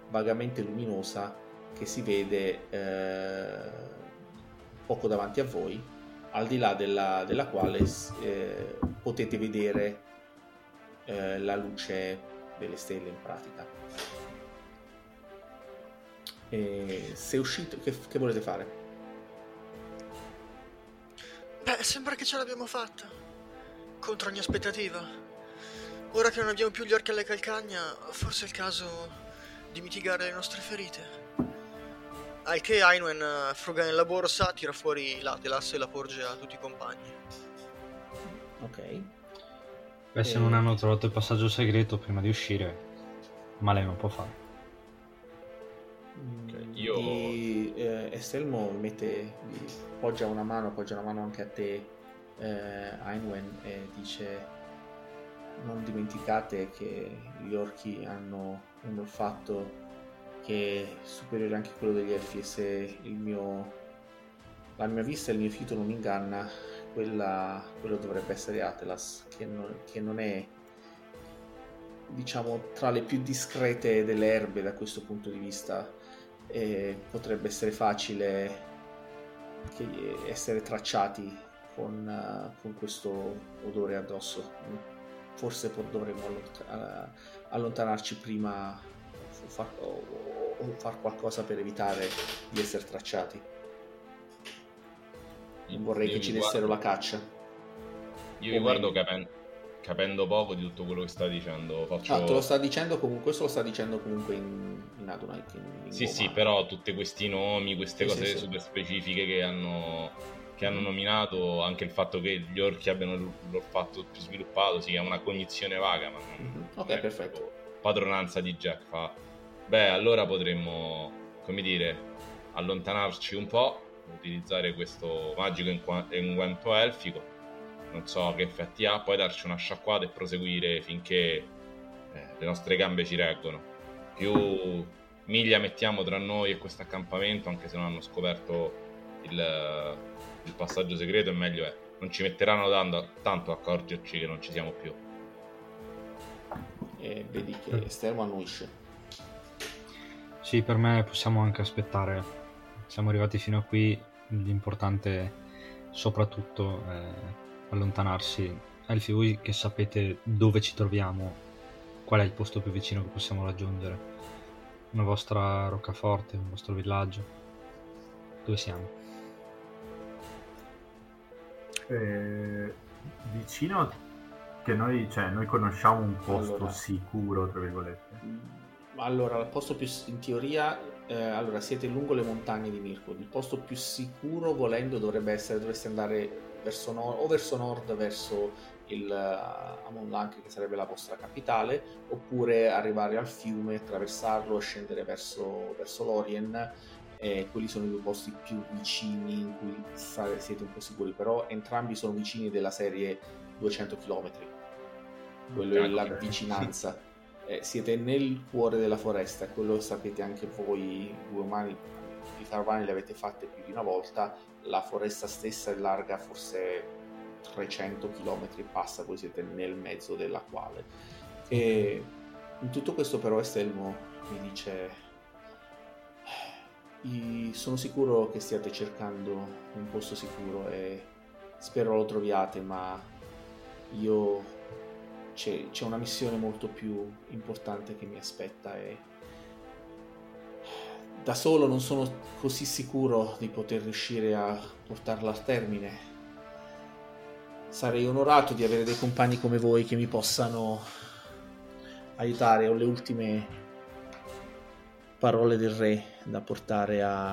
vagamente luminosa che si vede eh, poco davanti a voi al di là della, della quale eh, potete vedere eh, la luce delle stelle in pratica. E se uscite, che, che volete fare? Beh, sembra che ce l'abbiamo fatta. Contro ogni aspettativa. Ora che non abbiamo più gli orchi alle calcagna, forse è il caso di mitigare le nostre ferite. Al che Ainwen eh, fruga nella borsa, tira fuori la dell'asse e la porge a tutti i compagni. Ok. Beh, se non hanno trovato il passaggio segreto prima di uscire, male non può fare. Io- di- eh, Estelmo mette, poggia una mano, appoggia una mano anche a te, eh, Ainwen, e dice: Non dimenticate che gli orchi hanno un olfatto che è superiore anche a quello degli elfi. E se mio, la mia vista e il mio fiuto non mi inganna, quella, quello dovrebbe essere Atlas, che non, che non è diciamo tra le più discrete delle erbe da questo punto di vista e potrebbe essere facile essere tracciati con, eh, con questo odore addosso. Forse dovremmo eh, allontanarci prima o far, o- o far qualcosa per evitare di essere tracciati. Non vorrei che ci dessero guardo- la caccia. Io vi o guardo capen- capendo poco di tutto quello che sta dicendo. Faccio... Ah, te lo sta dicendo comunque, questo lo sta dicendo comunque in, in Adonai. in Sì, sì, però tutti questi nomi, queste Sì, cose sì, sì. super specifiche che hanno, che hanno nominato, anche il fatto che gli orchi abbiano l'olfatto più sviluppato, sì, è una cognizione vaga, ma non, Mhm, ok, è perfetto. padronanza di Jack. Fa... beh, allora potremmo, come dire, allontanarci un po', utilizzare questo magico inguento elfico, non so che effetti ha, poi darci una sciacquata e proseguire finché eh, le nostre gambe ci reggono. Più miglia mettiamo tra noi e questo accampamento, anche se non hanno scoperto il, il passaggio segreto, e meglio è. Non ci metteranno tanto, tanto a accorgerci che non ci siamo più. E vedi che Stermo annuisce. Sì, per me possiamo anche aspettare. Siamo arrivati fino a qui, l'importante soprattutto è allontanarsi. Elfi, voi che sapete dove ci troviamo, qual è il posto più vicino che possiamo raggiungere? Una vostra roccaforte, un vostro villaggio? Dove siamo? Eh, vicino che noi, cioè, noi conosciamo un posto allora, sicuro, tra virgolette allora, il posto più in teoria, eh, allora siete lungo le montagne di Mirko. Il posto più sicuro, volendo, dovrebbe essere dovreste andare verso nord o verso nord, verso il uh, Amon Lank, che sarebbe la vostra capitale, oppure arrivare al fiume, attraversarlo e scendere verso, verso Lorien. Eh, quelli sono i due posti più vicini in cui stare, siete un po' sicuri, però entrambi sono vicini della serie 200 km. Quello è la vicinanza eh, siete nel cuore della foresta, quello sapete anche voi, due umani, di carovane le avete fatte più di una volta, la foresta stessa è larga forse 300 km e passa, voi siete nel mezzo della quale. E in tutto questo però Estelmo mi dice sono sicuro che stiate cercando un posto sicuro e spero lo troviate, ma io c'è, c'è una missione molto più importante che mi aspetta e da solo non sono così sicuro di poter riuscire a portarla al termine. Sarei onorato di avere dei compagni come voi che mi possano aiutare. Ho le ultime parole del re da portare a,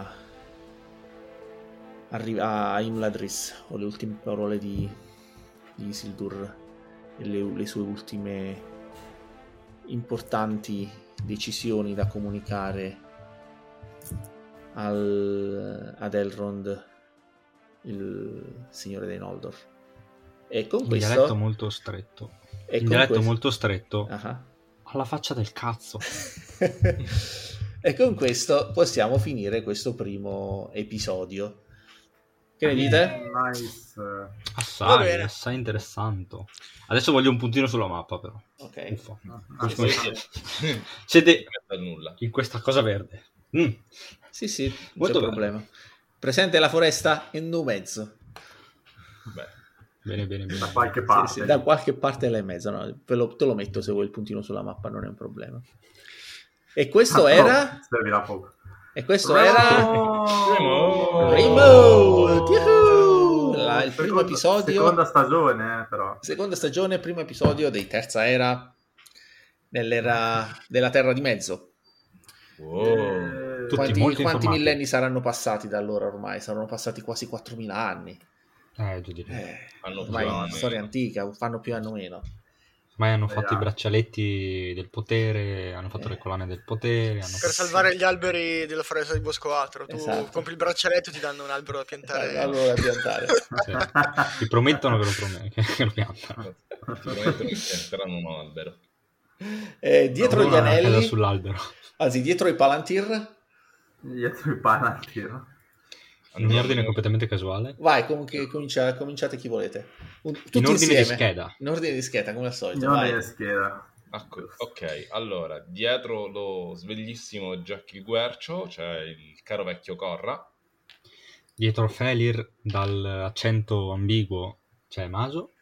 a, a Imladris. Ho le ultime parole di, di Isildur le, le sue ultime importanti decisioni da comunicare al, ad Elrond, il signore dei Noldor. E con un questo... dialetto molto stretto. E un dialetto questo... molto stretto. Uh-huh. Alla faccia del cazzo. e con questo possiamo finire questo primo episodio. Che ne dite? Nice. Assai, assai interessante. Adesso voglio un puntino sulla mappa, però. Ok. Uffa. Ah, Siete in questa cosa verde. Mm. Sì, sì, molto problema. Presente la foresta in un mezzo. Beh. Bene, bene, bene. Da qualche parte. Sì, sì, da qualche parte là in mezzo. No? Lo, te lo metto se vuoi il puntino sulla mappa, non è un problema. E questo ah, era... No, servirà poco. E questo Remote. era Remote. La, il primo episodio. Seconda stagione, eh, però. Seconda stagione, primo episodio dei Terza Era nell'era della Terra di Mezzo. Wow. Eh, quanti, quanti millenni saranno passati da allora ormai? Saranno passati quasi 4.000 anni. Eh, giù di eh, ormai storia antica, fanno più o meno. Ormai hanno fatto i braccialetti del potere, hanno fatto eh. le collane del potere. per fatto... salvare gli alberi della foresta di Bosco 4. Tu esatto. compri il braccialetto e ti danno un albero da piantare. Un albero da piantare. sì. Ti promettono che lo, prom- che lo piantano. Ti promettono che pianteranno un albero. Eh, dietro no, gli anelli... Sull'albero. Anzi, dietro i palantir... Dietro i palantir in ordine completamente casuale. Vai, comunque comincia, cominciate chi volete. Un, tutti in ordine insieme. di scheda. In ordine di scheda, come al solito. In ordine di scheda. Ecco, ok, allora, dietro lo sveglissimo Jackie Guercio c'è il caro vecchio Corra. Dietro Felir, dal accento ambiguo, c'è Maso.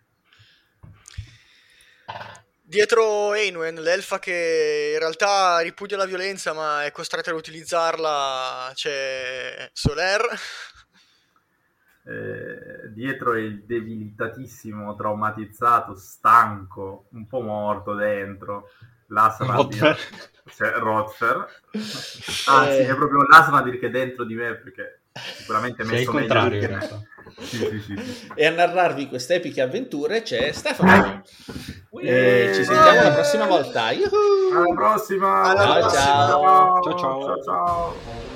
Dietro Einwen, l'elfa che in realtà ripudia la violenza ma è costretta ad utilizzarla, c'è Soler. Eh, dietro il debilitatissimo, traumatizzato, stanco, un po' morto dentro, l'Asnadir, cioè Rotfer. Anzi, eh... è proprio l'Asnadir che è dentro di me perché sicuramente è messo me. Sì, sì, sì, e a narrarvi queste epiche avventure c'è Stefano. E ci sentiamo la prossima volta. Yuhu! Alla prossima! Alla Ciao, prossima. ciao. Ciao, ciao. ciao, ciao.